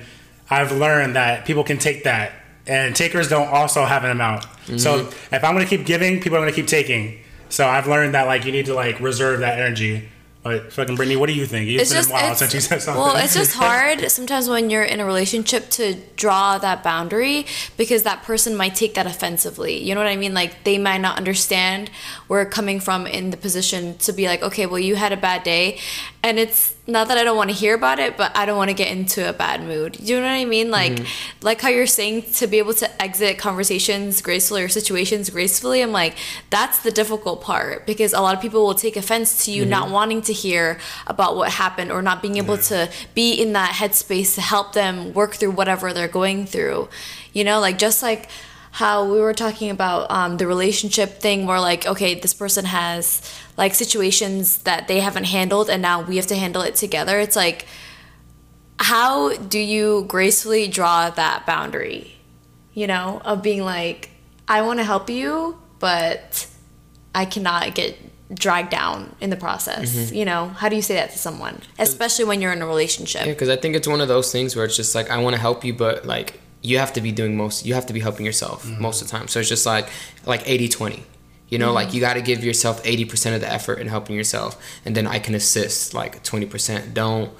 I've learned that people can take that, and takers don't also have an amount. Mm-hmm. So if I'm gonna keep giving, people are gonna keep taking. So I've learned that like you need to like reserve that energy. But fucking Brittany, what do you think? It's, it's been just, a while since you said something. Well, it's just hard sometimes when you're in a relationship to draw that boundary because that person might take that offensively. You know what I mean? Like they might not understand where coming from in the position to be like, okay, well, you had a bad day, and it's not that I don't want to hear about it, but I don't want to get into a bad mood. You know what I mean? Like, Mm-hmm. like how you're saying to be able to exit conversations gracefully or situations gracefully. I'm like, that's the difficult part because a lot of people will take offense to you Mm-hmm. not wanting to hear about what happened or not being able to be in that headspace to help them work through whatever they're going through. You know, like just like how we were talking about um, the relationship thing where like okay this person has like situations that they haven't handled and now we have to handle it together. It's like how do you gracefully draw that boundary you know of being like i want to help you but i cannot get dragged down in the process you know? How do you say that to someone especially when you're in a relationship? Yeah, because I think it's one of those things where it's just like I want to help you, but like you have to be doing most. You have to be helping yourself mm-hmm. most of the time. So it's just like like 80-20. You know, like mm-hmm. you got to give yourself eighty percent of the effort in helping yourself, and then I can assist like twenty percent. Don't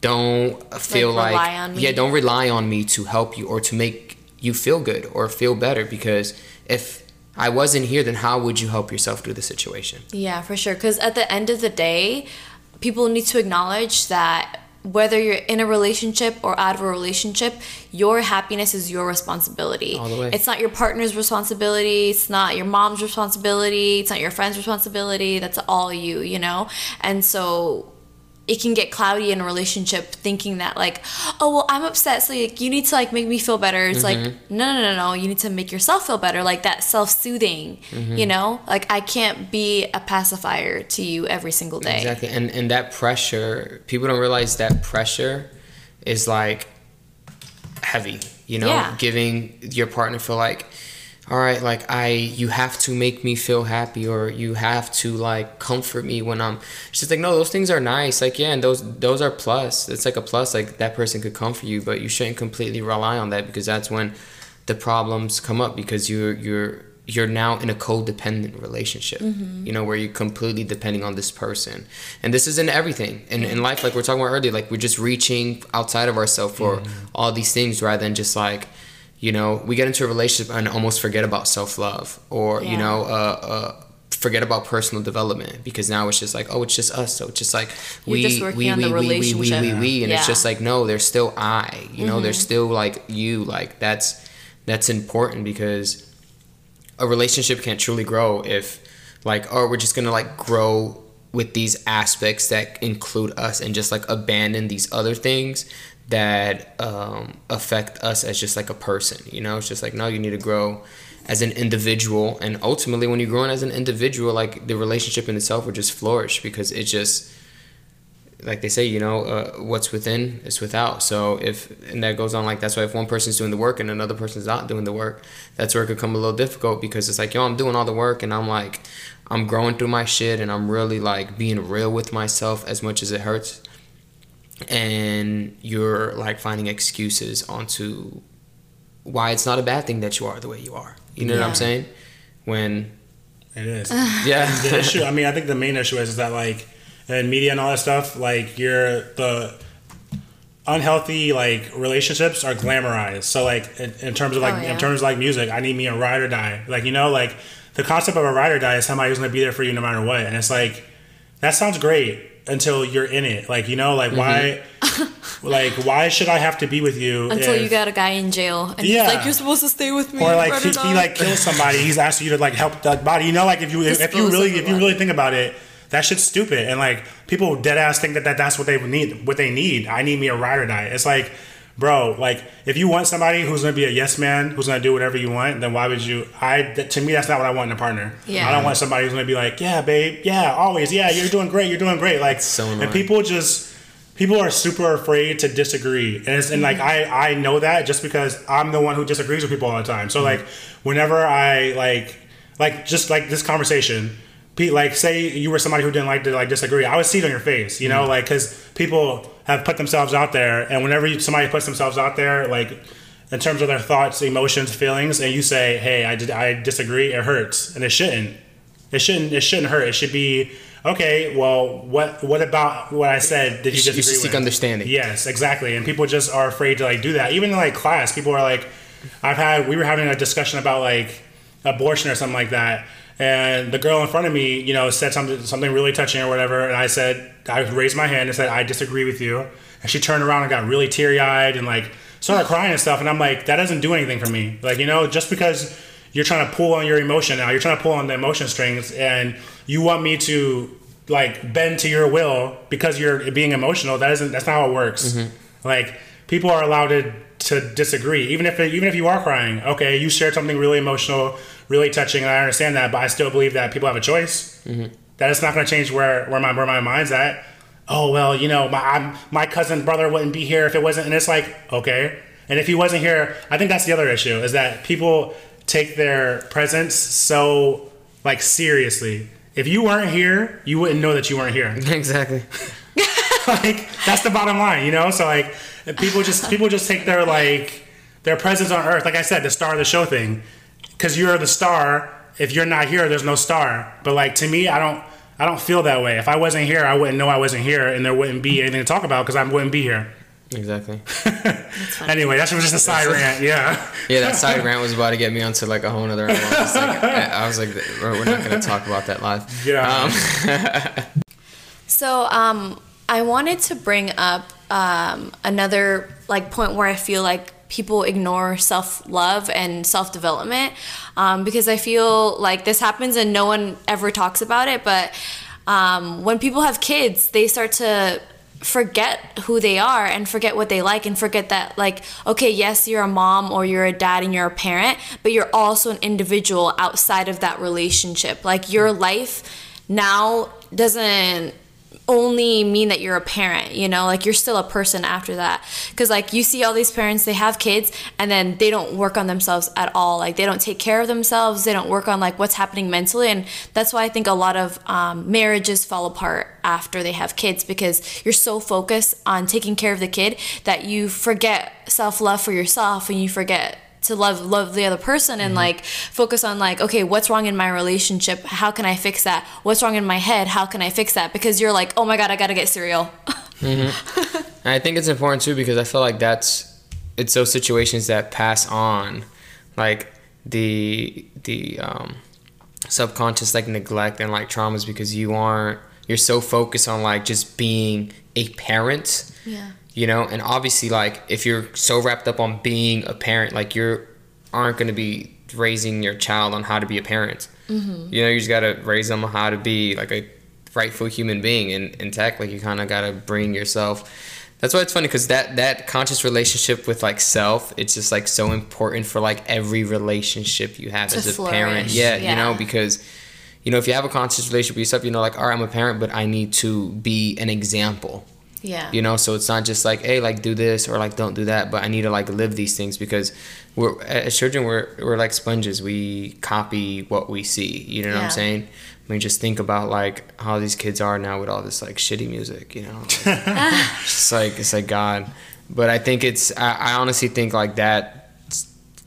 don't feel like, on me. yeah, don't rely on me to help you or to make you feel good or feel better because if I wasn't here, then how would you help yourself through the situation? Yeah, for sure. Because at the end of the day, people need to acknowledge that whether you're in a relationship or out of a relationship, your happiness is your responsibility. All the way. It's not your partner's responsibility. It's not your mom's responsibility. It's not your friend's responsibility. That's all you, you know? And so it can get cloudy in a relationship thinking that like oh well i'm upset so like you need to like make me feel better it's like Mm-hmm. no no no no you need to make yourself feel better like that self-soothing Mm-hmm. you know like i can't be a pacifier to you every single day Exactly. And and that pressure, people don't realize that pressure is like heavy, you know, Yeah. giving your partner feel like all right, like I you have to make me feel happy or you have to like comfort me when I'm she's like no, those things are nice. Like yeah, and those those are plus. It's like a plus like that person could comfort you, but you shouldn't completely rely on that because that's when the problems come up because you're you're you're now in a codependent relationship mm-hmm. you know where you're completely depending on this person and this is in everything in, in life like we're talking about earlier like we're just reaching outside of ourselves for mm-hmm. all these things rather than just like you know we get into a relationship and almost forget about self-love or you know uh, uh forget about personal development because now it's just like oh it's just us. So it's just like we just we, we, we, we, we, we, we, and it's just like no there's still i you know there's still like you like that's that's important because a relationship can't truly grow if like oh we're just gonna like grow with these aspects that include us and just like abandon these other things that um, affect us as just like a person you know it's just like no you need to grow as an individual and ultimately when you're growing as an individual like the relationship in itself will just flourish because it just like they say, you know, uh, what's within is without. So if and that goes on like that's why if one person's doing the work and another person's not doing the work, that's where it could come a little difficult because it's like, yo, I'm doing all the work and I'm like, I'm growing through my shit and I'm really like being real with myself as much as it hurts. And you're like finding excuses onto why it's not a bad thing that you are the way you are. You know what I'm saying? When It is. yeah, the issue. I mean, I think the main issue is, is that like in media and all that stuff, like you're the unhealthy like relationships are glamorized. So like in, in terms of like Oh, yeah. in terms of like music, I need me a ride or die. Like you know, like the concept of a ride or die is somebody who's gonna be there for you no matter what, and it's like that sounds great until you're in it. Like you know, like why, mm-hmm. like why should I have to be with you until if- you got a guy in jail and Yeah. like you're supposed to stay with me or like he, he like kills somebody. He's asking you to like help that body. You know, like if you if, if you really if you really think about it, that shit's stupid. And like people dead ass think that, that that's what they need. What they need. I need me a ride or die. It's like, bro, like if you want somebody who's gonna be a yes man, who's gonna do whatever you want, then why would you? I that- to me that's not what I want in a partner. Yeah. I don't want somebody who's gonna be like, yeah, babe, yeah, always, yeah, you're doing great, you're doing great. Like So and people just. People are super afraid to disagree, and, it's, and like mm-hmm. I, I know that just because I'm the one who disagrees with people all the time. So like, mm-hmm. whenever I like, like just like this conversation, Pete, like say you were somebody who didn't like to like disagree, I would see it on your face, you know, mm. like because people have put themselves out there, and whenever you, somebody puts themselves out there, like in terms of their thoughts, emotions, feelings, and you say, "Hey, I did, I disagree," it hurts, and it shouldn't. It shouldn't. It shouldn't hurt. It should be okay. Well, what what about what I said? Did you, You disagree you seek with? understanding. Yes, exactly. And people just are afraid to like do that. Even in like class, people are like, I've had we were having a discussion about like abortion or something like that, and the girl in front of me, you know, said something something really touching or whatever, and I said I raised my hand and said I disagree with you, and she turned around and got really teary eyed and like started crying and stuff, and I'm like that doesn't do anything for me, like you know, just because you're trying to pull on your emotion now, you're trying to pull on the emotion strings, and you want me to like bend to your will because you're being emotional. That isn't that's not how it works. Mm-hmm. Like people are allowed to to disagree, even if even if you are crying. Okay, you shared something really emotional, really touching, and I understand that, but I still believe that people have a choice. Mm-hmm. That it's not going to change where where my where my mind's at. Oh well, you know, my I'm, my cousin brother wouldn't be here if it wasn't, and it's like okay. And if he wasn't here, I think that's the other issue is that people take their presence so like seriously. If you weren't here, you wouldn't know that you weren't here exactly. like that's the bottom line, you know. So like people just people just take their like their presence on Earth. Like I said, the star of the show thing, because you're the star. If you're not here, there's no star. But like to me, I don't I don't feel that way. If I wasn't here, I wouldn't know I wasn't here, and there wouldn't be anything to talk about because I wouldn't be here. Exactly. Anyway, that's just a side rant. Yeah. Yeah, that side rant was about to get me onto like a whole nother. I was like, I was like we're we're not gonna talk about that live. Yeah. Um, So um, I wanted to bring up um, another like point where I feel like people ignore self love and self development um, because I feel like this happens and no one ever talks about it. But um, when people have kids, they start to forget who they are and forget what they like and forget that like okay yes you're a mom or you're a dad and you're a parent but you're also an individual outside of that relationship like your life now doesn't only mean that you're a parent you know? Like you're still a person after that. Because like you see all these parents they have kids and then they don't work on themselves at all. Like they don't take care of themselves. They don't work on like what's happening mentally. And that's why i think a lot of um, marriages fall apart after they have kids because you're so focused on taking care of the kid that you forget self-love for yourself and you forget to love love the other person and like focus on like okay what's wrong in my relationship? How can i fix that? What's wrong in my head? How can i fix that? Because you're like oh my god i gotta get cereal. And I think it's important too because I feel like that's it's those situations that pass on, like the the um, subconscious like neglect and like traumas because you aren't you're so focused on like just being a parent, yeah you know, and obviously like if you're so wrapped up on being a parent, like you're aren't going to be raising your child on how to be a parent. Mm-hmm. You know, you just got to raise them on how to be like a rightful human being in, in tech. Like you kind of got to bring yourself. That's why it's funny because that that conscious relationship with like self, it's just like so important for like every relationship you have To as a parent. flourish, Yeah, you know, because you know if you have a conscious relationship with yourself, you know, like all right, I'm a parent, but I need to be an example yeah. You know so it's not just like hey like do this or like don't do that but i need to like live these things because we're as children we're, we're like sponges. We copy what we see. You know what i'm saying? I mean just think about like how these kids are now with all this like shitty music you know? It's like it's like god. But i think it's i, I honestly think like that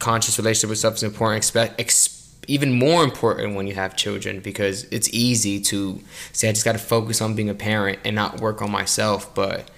conscious relationship with stuff is important. Expect ex- even more important when you have children because it's easy to say I just got to focus on being a parent and not work on myself but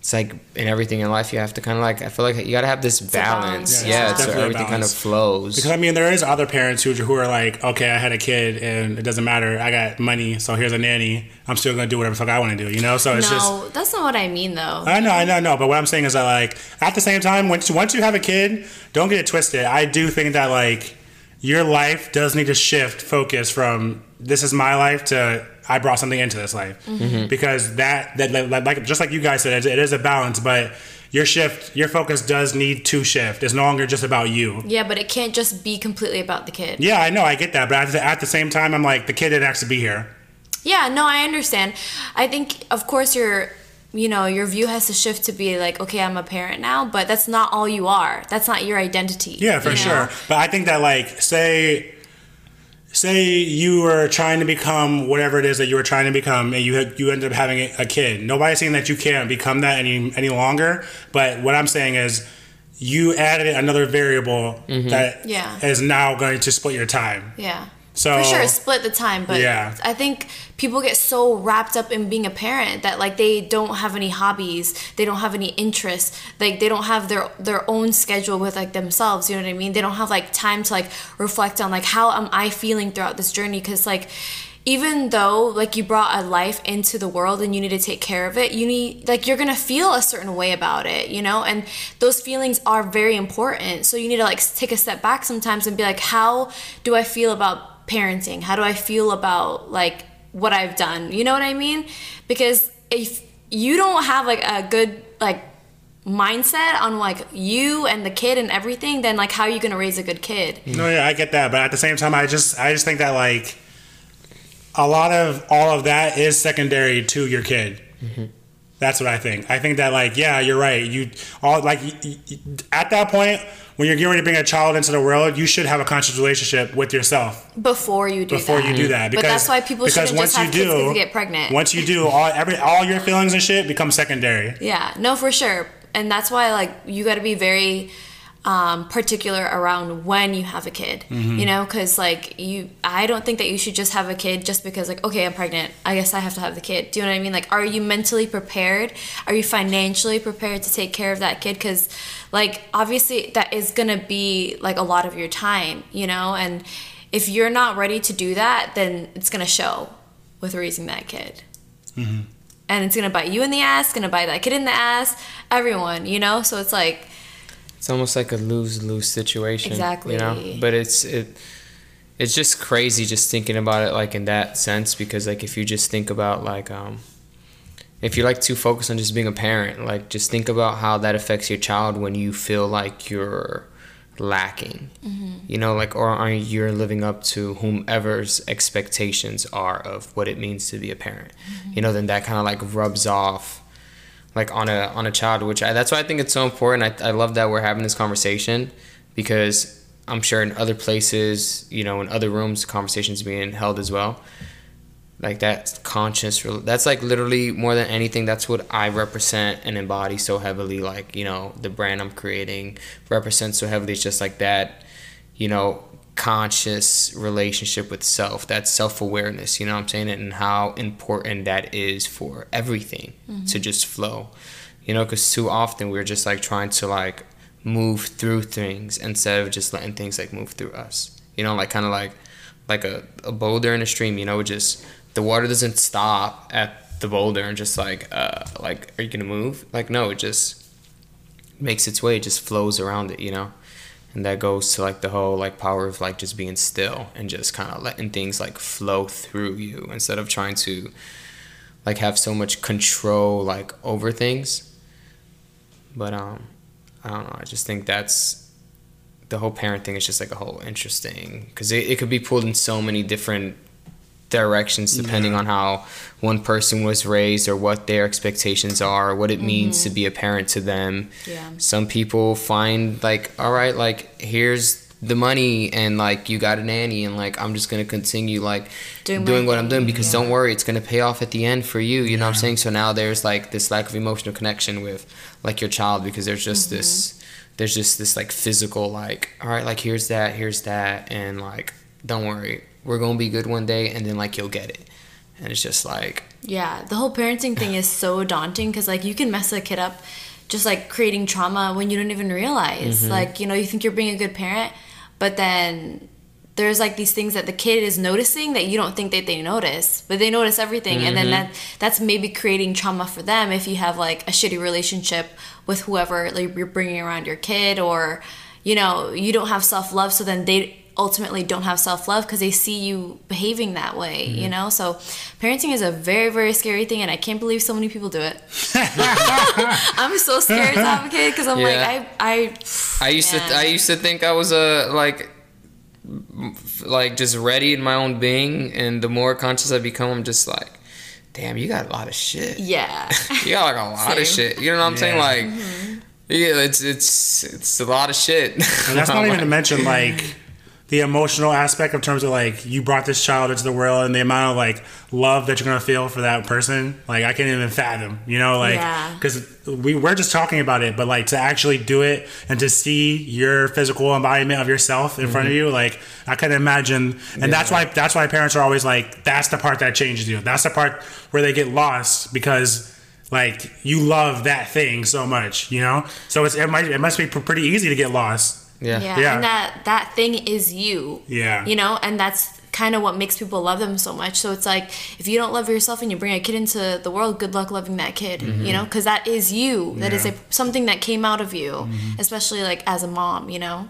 it's like in everything in life you have to kind of like I feel like you got to have this balance balance, Yeah, yeah, it's so definitely everything kind of flows Because I mean, there is other parents who who are like, okay, I had a kid and it doesn't matter. I got money, so here's a nanny. I'm still gonna do whatever the fuck I want to do. You know, so it's just. no that's not what i mean though I know, I know, I know. But what I'm saying is that, like, at the same time, once once you have a kid, don't get it twisted. I do think that like your life does need to shift focus from this is my life to I brought something into this life mm-hmm. Mm-hmm. because that that like- like just like you guys said, it is a balance, but. Your shift, your focus does need to shift. It's no longer just about you. yeah but it can't just be completely about the kid Yeah, I know, I get that, but at the, at the same time, I'm like, the kid didn't actually be here. Yeah, no, I understand. I think, of course, your, you know, your view has to shift to be like, okay, I'm a parent now, but that's not all you are. That's not your identity. Yeah, for you know? sure. But I think that like say say you were trying to become whatever it is that you were trying to become and you had, you ended up having a, a kid. Nobody's saying that you can't become that any any longer, but what I'm saying is you added another variable mm-hmm. that is Yeah. is now going to split your time. Yeah. So for sure split the time but Yeah. i think people get so wrapped up in being a parent that like they don't have any hobbies they don't have any interests like they don't have their their own schedule with like themselves you know what i mean? They don't have like time to like reflect on like how am i feeling throughout this journey? Because like even though like you brought a life into the world and you need to take care of it you need like you're gonna feel a certain way about it you know? And those feelings are very important. So you need to like take a step back sometimes and be like how do i feel about parenting? How do i feel about like what i've done? You know what i mean? Because if you don't have like a good like mindset on like you and the kid and everything then like how are you gonna raise a good kid? Mm-hmm. No, yeah, I get that, but at the same time, I just I just think that like a lot of all of that is secondary to your kid. Mm-hmm. That's what I think. I think that like yeah, you're right. You all like at that point when you're getting ready to bring a child into the world, you should have a conscious relationship with yourself before you do before that. you do that. But that's why people because shouldn't just have kids 'cause they get pregnant. Once you do, all every all your feelings and shit become secondary. Yeah, no, for sure. And that's why, like, you got to be very um, particular around when you have a kid, Mm-hmm. you know, because, like, you, I don't think that you should just have a kid just because, like, okay, I'm pregnant. I guess I have to have the kid. Do you know what I mean? Like, are you mentally prepared? Are you financially prepared to take care of that kid? Because, like, obviously, that is going to be, like, a lot of your time, you know? And if you're not ready to do that, then it's going to show with raising that kid and it's gonna bite you in the ass, gonna bite that kid in the ass, everyone, you know. So it's like, It's almost like a lose lose situation. Exactly. You know, but it's it. It's just crazy just thinking about it like in that sense because like if you just think about like um, if you like to focus on just being a parent, like just think about how that affects your child when you feel like you're lacking. You know, like or are you're living up to whomever's expectations are of what it means to be a parent. You know, then that kind of like rubs off like on a on a child which I, that's why i think it's so important. I, I love that we're having this conversation because i'm sure in other places you know in other rooms conversations being held as well. Like that conscious that's like literally more than anything that's what i represent and embody so heavily. Like you know the brand i'm creating represents so heavily. It's just like that you know conscious relationship with self. That self-awareness you know what i'm saying? And how important that is for everything to just flow. You know because too often we're just like trying to like move through things instead of just letting things like move through us. You know like kind of like like a, a boulder in a stream you know just the water doesn't stop at the boulder and just like uh like are you gonna move? Like no it just makes its way it just flows around it you know and that goes to like the whole like power of like just being still and just kind of letting things like flow through you instead of trying to like have so much control like over things. But um i don't know i just think that's the whole parent thing is just like a whole interesting because it, it could be pulled in so many different directions depending on how one person was raised or what their expectations are or what it means to be a parent to them Yeah. some people find like all right like here's the money and like you got a nanny and like i'm just gonna continue like Doing doing, what i'm doing because yeah. don't worry it's gonna pay off at the end for you you know what i'm saying so now there's like this lack of emotional connection with like your child because there's just Mm-hmm. this there's just this like physical like all right like here's that here's that and like don't worry we're gonna be good one day and then like you'll get it and it's just like yeah, the whole parenting thing is so daunting because like you can mess a kid up, just like creating trauma when you don't even realize. Mm-hmm. Like you know you think you're being a good parent, but then there's like these things that the kid is noticing that you don't think that they notice, but they notice everything, and Mm-hmm. then that that's maybe creating trauma for them if you have like a shitty relationship with whoever like you're bringing around your kid, or you know you don't have self love, so then they ultimately don't have self love because they see you behaving that way, Mm-hmm. you know. So parenting is a very very scary thing, and I can't believe so many people do it. I'm so scared to have a kid because I'm Yeah. like I I I used Man. to I used to think I was a like like just ready in my own being and the more conscious I become I'm just like damn you got a lot of shit yeah. you got like a lot of shit you know what I'm saying like Mm-hmm. yeah it's it's it's a lot of shit And that's not even to mention like the emotional aspect in terms of like you brought this child into the world and the amount of like love that you're gonna feel for that person like i can't even fathom you know like Yeah. because we we're just talking about it but like to actually do it and to see your physical embodiment of yourself in front of mm-hmm. you like i can imagine. And that's why that's why parents are always like that's the part that changes you. That's the part where they get lost because like you love that thing so much you know? So it's it might it must be pretty easy to get lost Yeah. Yeah. Yeah. And that that thing is you. Yeah. You know, and that's kind of what makes people love them so much. So it's like if you don't love yourself and you bring a kid into the world, good luck loving that kid. Mm-hmm. You know, because that is you. That is Yeah. a something that came out of you, mm-hmm. especially like as a mom. You know.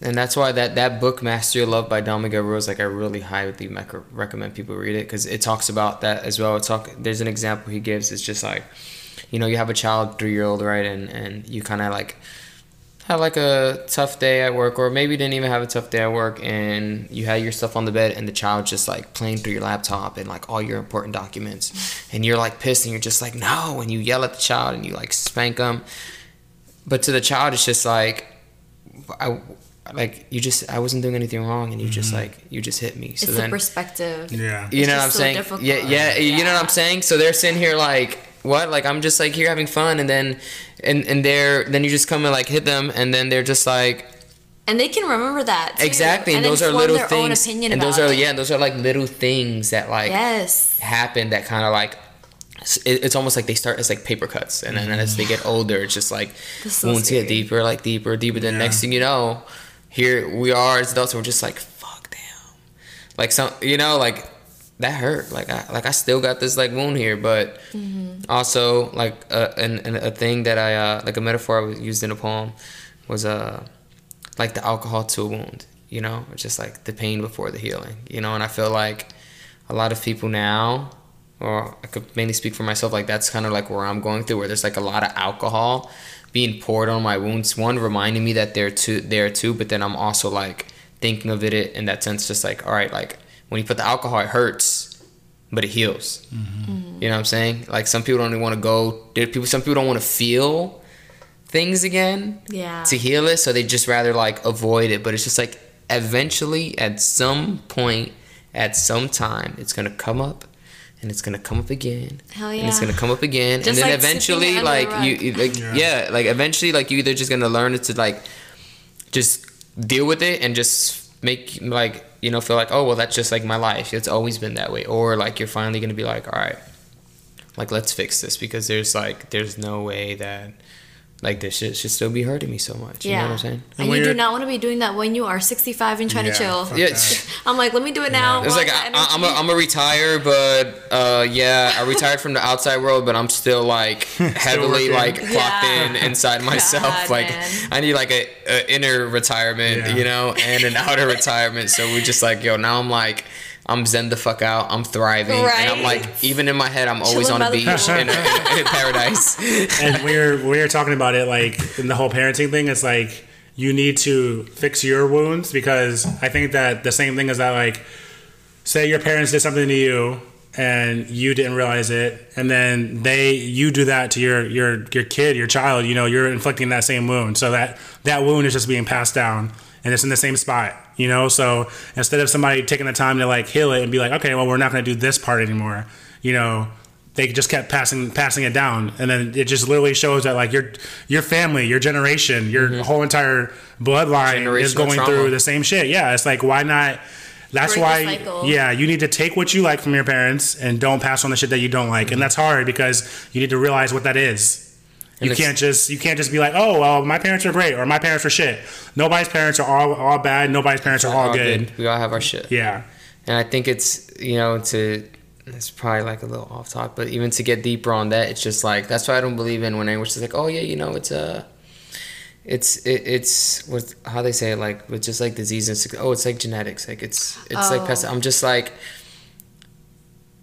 And that's why that, that book, Mastery of Love by Don Miguel Ruiz, like I really highly recommend people read it because it talks about that as well. It talk, there's an example he gives. It's just like, you know, you have a child, three year old, right? And, and you kind of like have like a tough day at work, or maybe didn't even have a tough day at work, and you had your stuff on the bed, and the child just like playing through your laptop and like all your important documents, and you're like pissed, and you're just like no, and you yell at the child, and you like spank them, but to the child, it's just like, I like you just I wasn't doing anything wrong, and you just mm-hmm. like you just hit me. So it's then the perspective. yeah you It's know what I'm so saying? difficult. Yeah, yeah, You know what I'm saying? So they're sitting here like, what? Like I'm just like here having fun, and then, and and they're then you just come and like hit them, and then they're just like And they can remember that too. exactly, and, then those are little things, and those are it. yeah, those are like little things that like Yes. happen that kind of like. it- It's almost like they start as like paper cuts, and then as they get older, it's just like so wounds get deeper, like deeper, deeper. Then Yeah. next thing you know, here we are as adults. We're just like, fuck, damn. Like some, you know, like that hurt. Like I, like I still got this like wound here, but also like uh, and, and a thing that I uh, like a metaphor I was used in a poem was uh like the alcohol to a wound. You know, it's just like the pain before the healing. You know, and I feel like a lot of people now, or I could mainly speak for myself, like that's kind of like where I'm going through, where there's like a lot of alcohol being poured on my wounds. One reminding me that they're too there too, but then I'm also like thinking of it in that sense, just like all right, like when you put the alcohol, it hurts, but it heals. Mm-hmm. You know what I'm saying? Like some people don't even want to go. People, some people don't want to feel things again Yeah. to heal it, so they just rather like avoid it. But it's just like eventually, at some point, at some time, it's gonna come up, and it's gonna come up again, Hell and it's gonna come up again, Just and then like eventually, it under the like you, you- like Yeah. yeah. like eventually, like you either just gonna learn to like just deal with it and just make like you know feel like oh well that's just like my life. It's always been that way. Or like you're finally gonna be like all right like let's fix this because there's like there's no way that like this shit should still be hurting me so much you know yeah. what i'm saying And when you do not want to be doing that when you are 65 and trying Yeah, to chill. Yeah. I'm like, let me do it now. It's like I I, got I'm a, energy. I'm a retire, but uh, yeah, I retired from the outside world, but I'm still like heavily working. like clocked Yeah. in inside myself. God, like man. I need like a, a inner retirement, Yeah. you know, and an outer retirement. So we just like yo, now I'm like. I'm zen the fuck out. I'm thriving, and I'm like, even in my head, I'm always Chilling on a by beach in, in, in paradise. and we're we're talking about it like in the whole parenting thing. It's like you need to fix your wounds because i think that the same thing is that like say your parents did something to you and you didn't realize it and then they you do that to your your your kid your child you know you're inflicting that same wound. So that that wound is just being passed down and it's in the same spot you know? So instead of somebody taking the time to like heal it and be like okay well we're not going to do this part anymore you know they just kept passing passing it down. And then it just literally shows that like your your family your generation your mm-hmm. whole entire bloodline is going trauma. through the same shit. Yeah it's like why not? That's Break why yeah you need to take what you like from your parents and don't pass on the shit that you don't like. And mm-hmm. that's hard because you need to realize what that is. you And it's- can't just you can't just be like oh well my parents are great or my parents are shit nobody's parents are all all bad nobody's parents are all good We all have our shit. yeah And I think it's you know to it's probably like a little off topic, but even to get deeper on that, it's just like that's why I don't believe in when anyone is like, oh yeah, you know, it's a, it's it, it's what how they say it like with just like diseases. it's like, Oh, it's like genetics. Like it's it's like Oh. pest- I'm just like.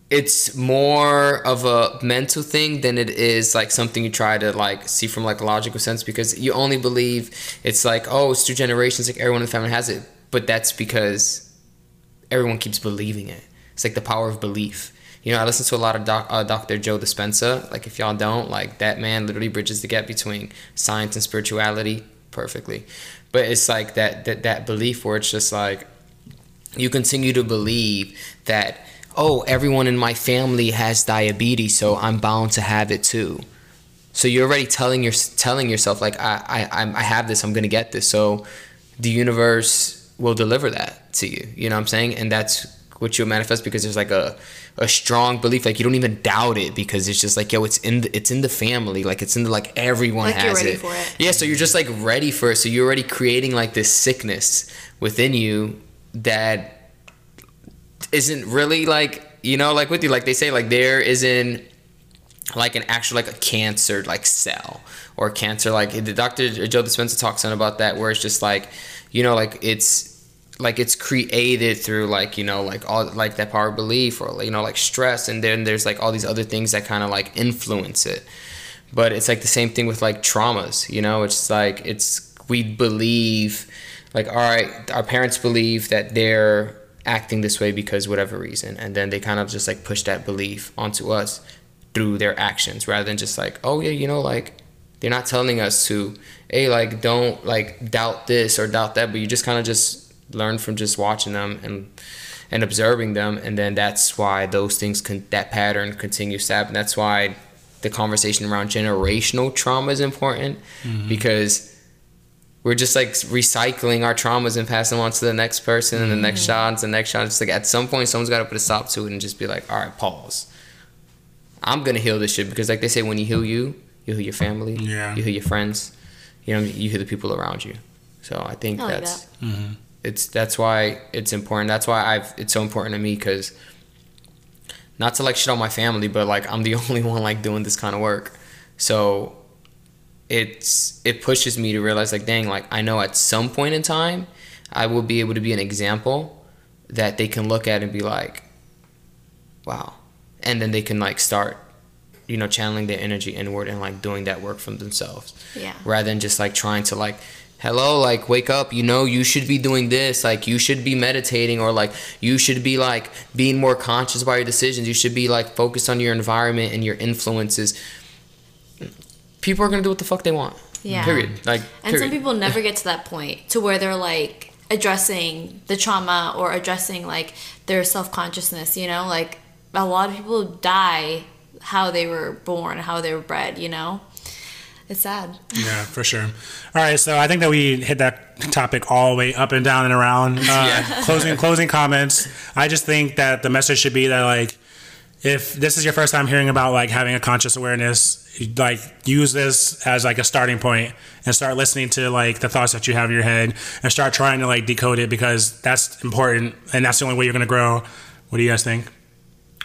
It's more of a mental thing than it is like something you try to like see from like a logical sense because you only believe it's like oh it's through generations like everyone in the family has it but that's because everyone keeps believing it. It's like the power of belief. You know, I listen to a lot of doc, uh, Dr. Joe Dispenza. Like, if y'all don't, like, that man literally bridges the gap between science and spirituality perfectly. But it's like that that, that belief where it's just like, you continue to believe that oh everyone in my family has diabetes so i'm bound to have it too so you're already telling your telling yourself like i i i have this i'm gonna get this so the universe will deliver that to you you know what i'm saying and that's what you'll manifest because there's like a a strong belief like you don't even doubt it because it's just like yo it's in the, it's in the family like it's in the like everyone Like has it. for it. yeah so you're just like ready for it so you're already creating like this sickness within you that isn't really like you know like with you like they say like there isn't like an actual like a cancer like cell or cancer like the doctor uh, joe dispenza talks on about that where it's just like you know like it's like it's created through like you know like all like that power of belief or you know like stress and then there's like all these other things that kind of like influence it. But it's like the same thing with like traumas you know? It's like it's we believe like all right our parents believe that they're acting this way because whatever reason. And then they kind of just like push that belief onto us through their actions rather than just like oh yeah you know like they're not telling us to. Hey like don't like doubt this or doubt that but you just kind of just learn from just watching them and and observing them. And then that's why those things can that pattern continues to happen. That's why the conversation around generational trauma is important mm-hmm. because we're just like recycling our traumas and passing them on to the next person and the next mm-hmm. shot and the next shot. It's like at some point someone's got to put a stop to it and just be like, all right, pause. I'm gonna heal this shit because like they say, when you heal you, you heal your family, Yeah. you heal your friends, you know, you heal the people around you. So I think I like that's mm-hmm. it's that's why it's important. That's why I've it's so important to me because not to like shit on my family, but like I'm the only one like doing this kind of work. So it's it pushes me to realize like dang like I know at some point in time I will be able to be an example that they can look at and be like wow. And then they can like start you know channeling their energy inward and like doing that work from themselves. Yeah. rather than just like trying to like hello like wake up you know you should be doing this like you should be meditating or like you should be like being more conscious about your decisions. You should be like focused on your environment and your influences people are gonna do what the fuck they want Yeah. period like And period. some people never get to that point to where they're like addressing the trauma or addressing like their self consciousness, you know? Like a lot of people die how they were born, how they were bred, you know? It's sad. Yeah, for sure. All right, so I think that we hit that topic all the way up and down and around. Uh, Yeah. Closing closing comments. I just think that the message should be that like, if this is your first time hearing about like having a conscious awareness, like use this as like a starting point and start listening to like the thoughts that you have in your head and start trying to like decode it because that's important and that's the only way you're gonna grow. What do you guys think?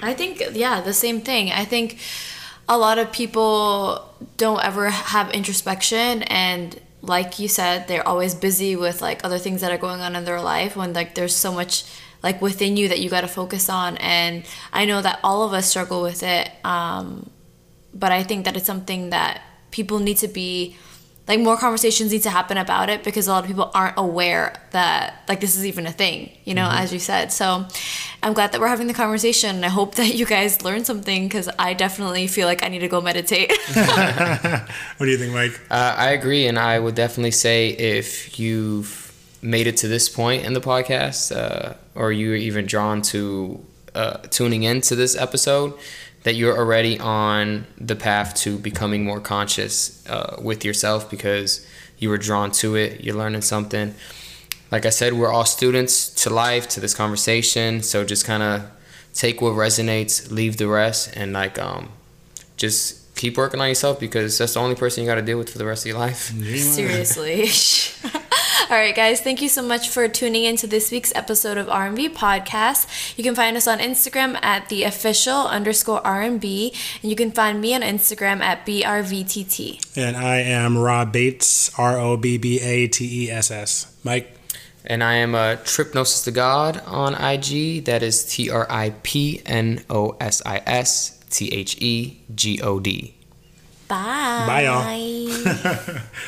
I think, yeah, the same thing. I think a lot of people don't ever have introspection and like you said they're always busy with like other things that are going on in their life when like there's so much like within you that you got to focus on and i know that all of us struggle with it um, but i think that it's something that people need to be like more conversations need to happen about it because a lot of people aren't aware that like this is even a thing you know as you said. So i'm glad that we're having the conversation and i hope that you guys learned something because i definitely feel like i need to go meditate. What do you think, Mike? Uh, I agree, and I would definitely say if you've made it to this point in the podcast, uh, or you're even drawn to uh, tuning into this episode, that you're already on the path to becoming more conscious uh, with yourself because you were drawn to it. You're learning something. Like I said, we're all students to life, to this conversation. So just kind of take what resonates, leave the rest, and like um, just keep working on yourself because that's the only person you got to deal with for the rest of your life. Seriously. All right, guys. Thank you so much for tuning in to this week's episode of R&B Podcast. You can find us on Instagram at the official underscore R&B, and you can find me on Instagram at brvtt. And I am Rob Bates, R O B B A T E S S. Mike. And I am a Tripnosis the God on IG. That is T R I P N O S I S T H E G O D. Bye. Bye, y'all.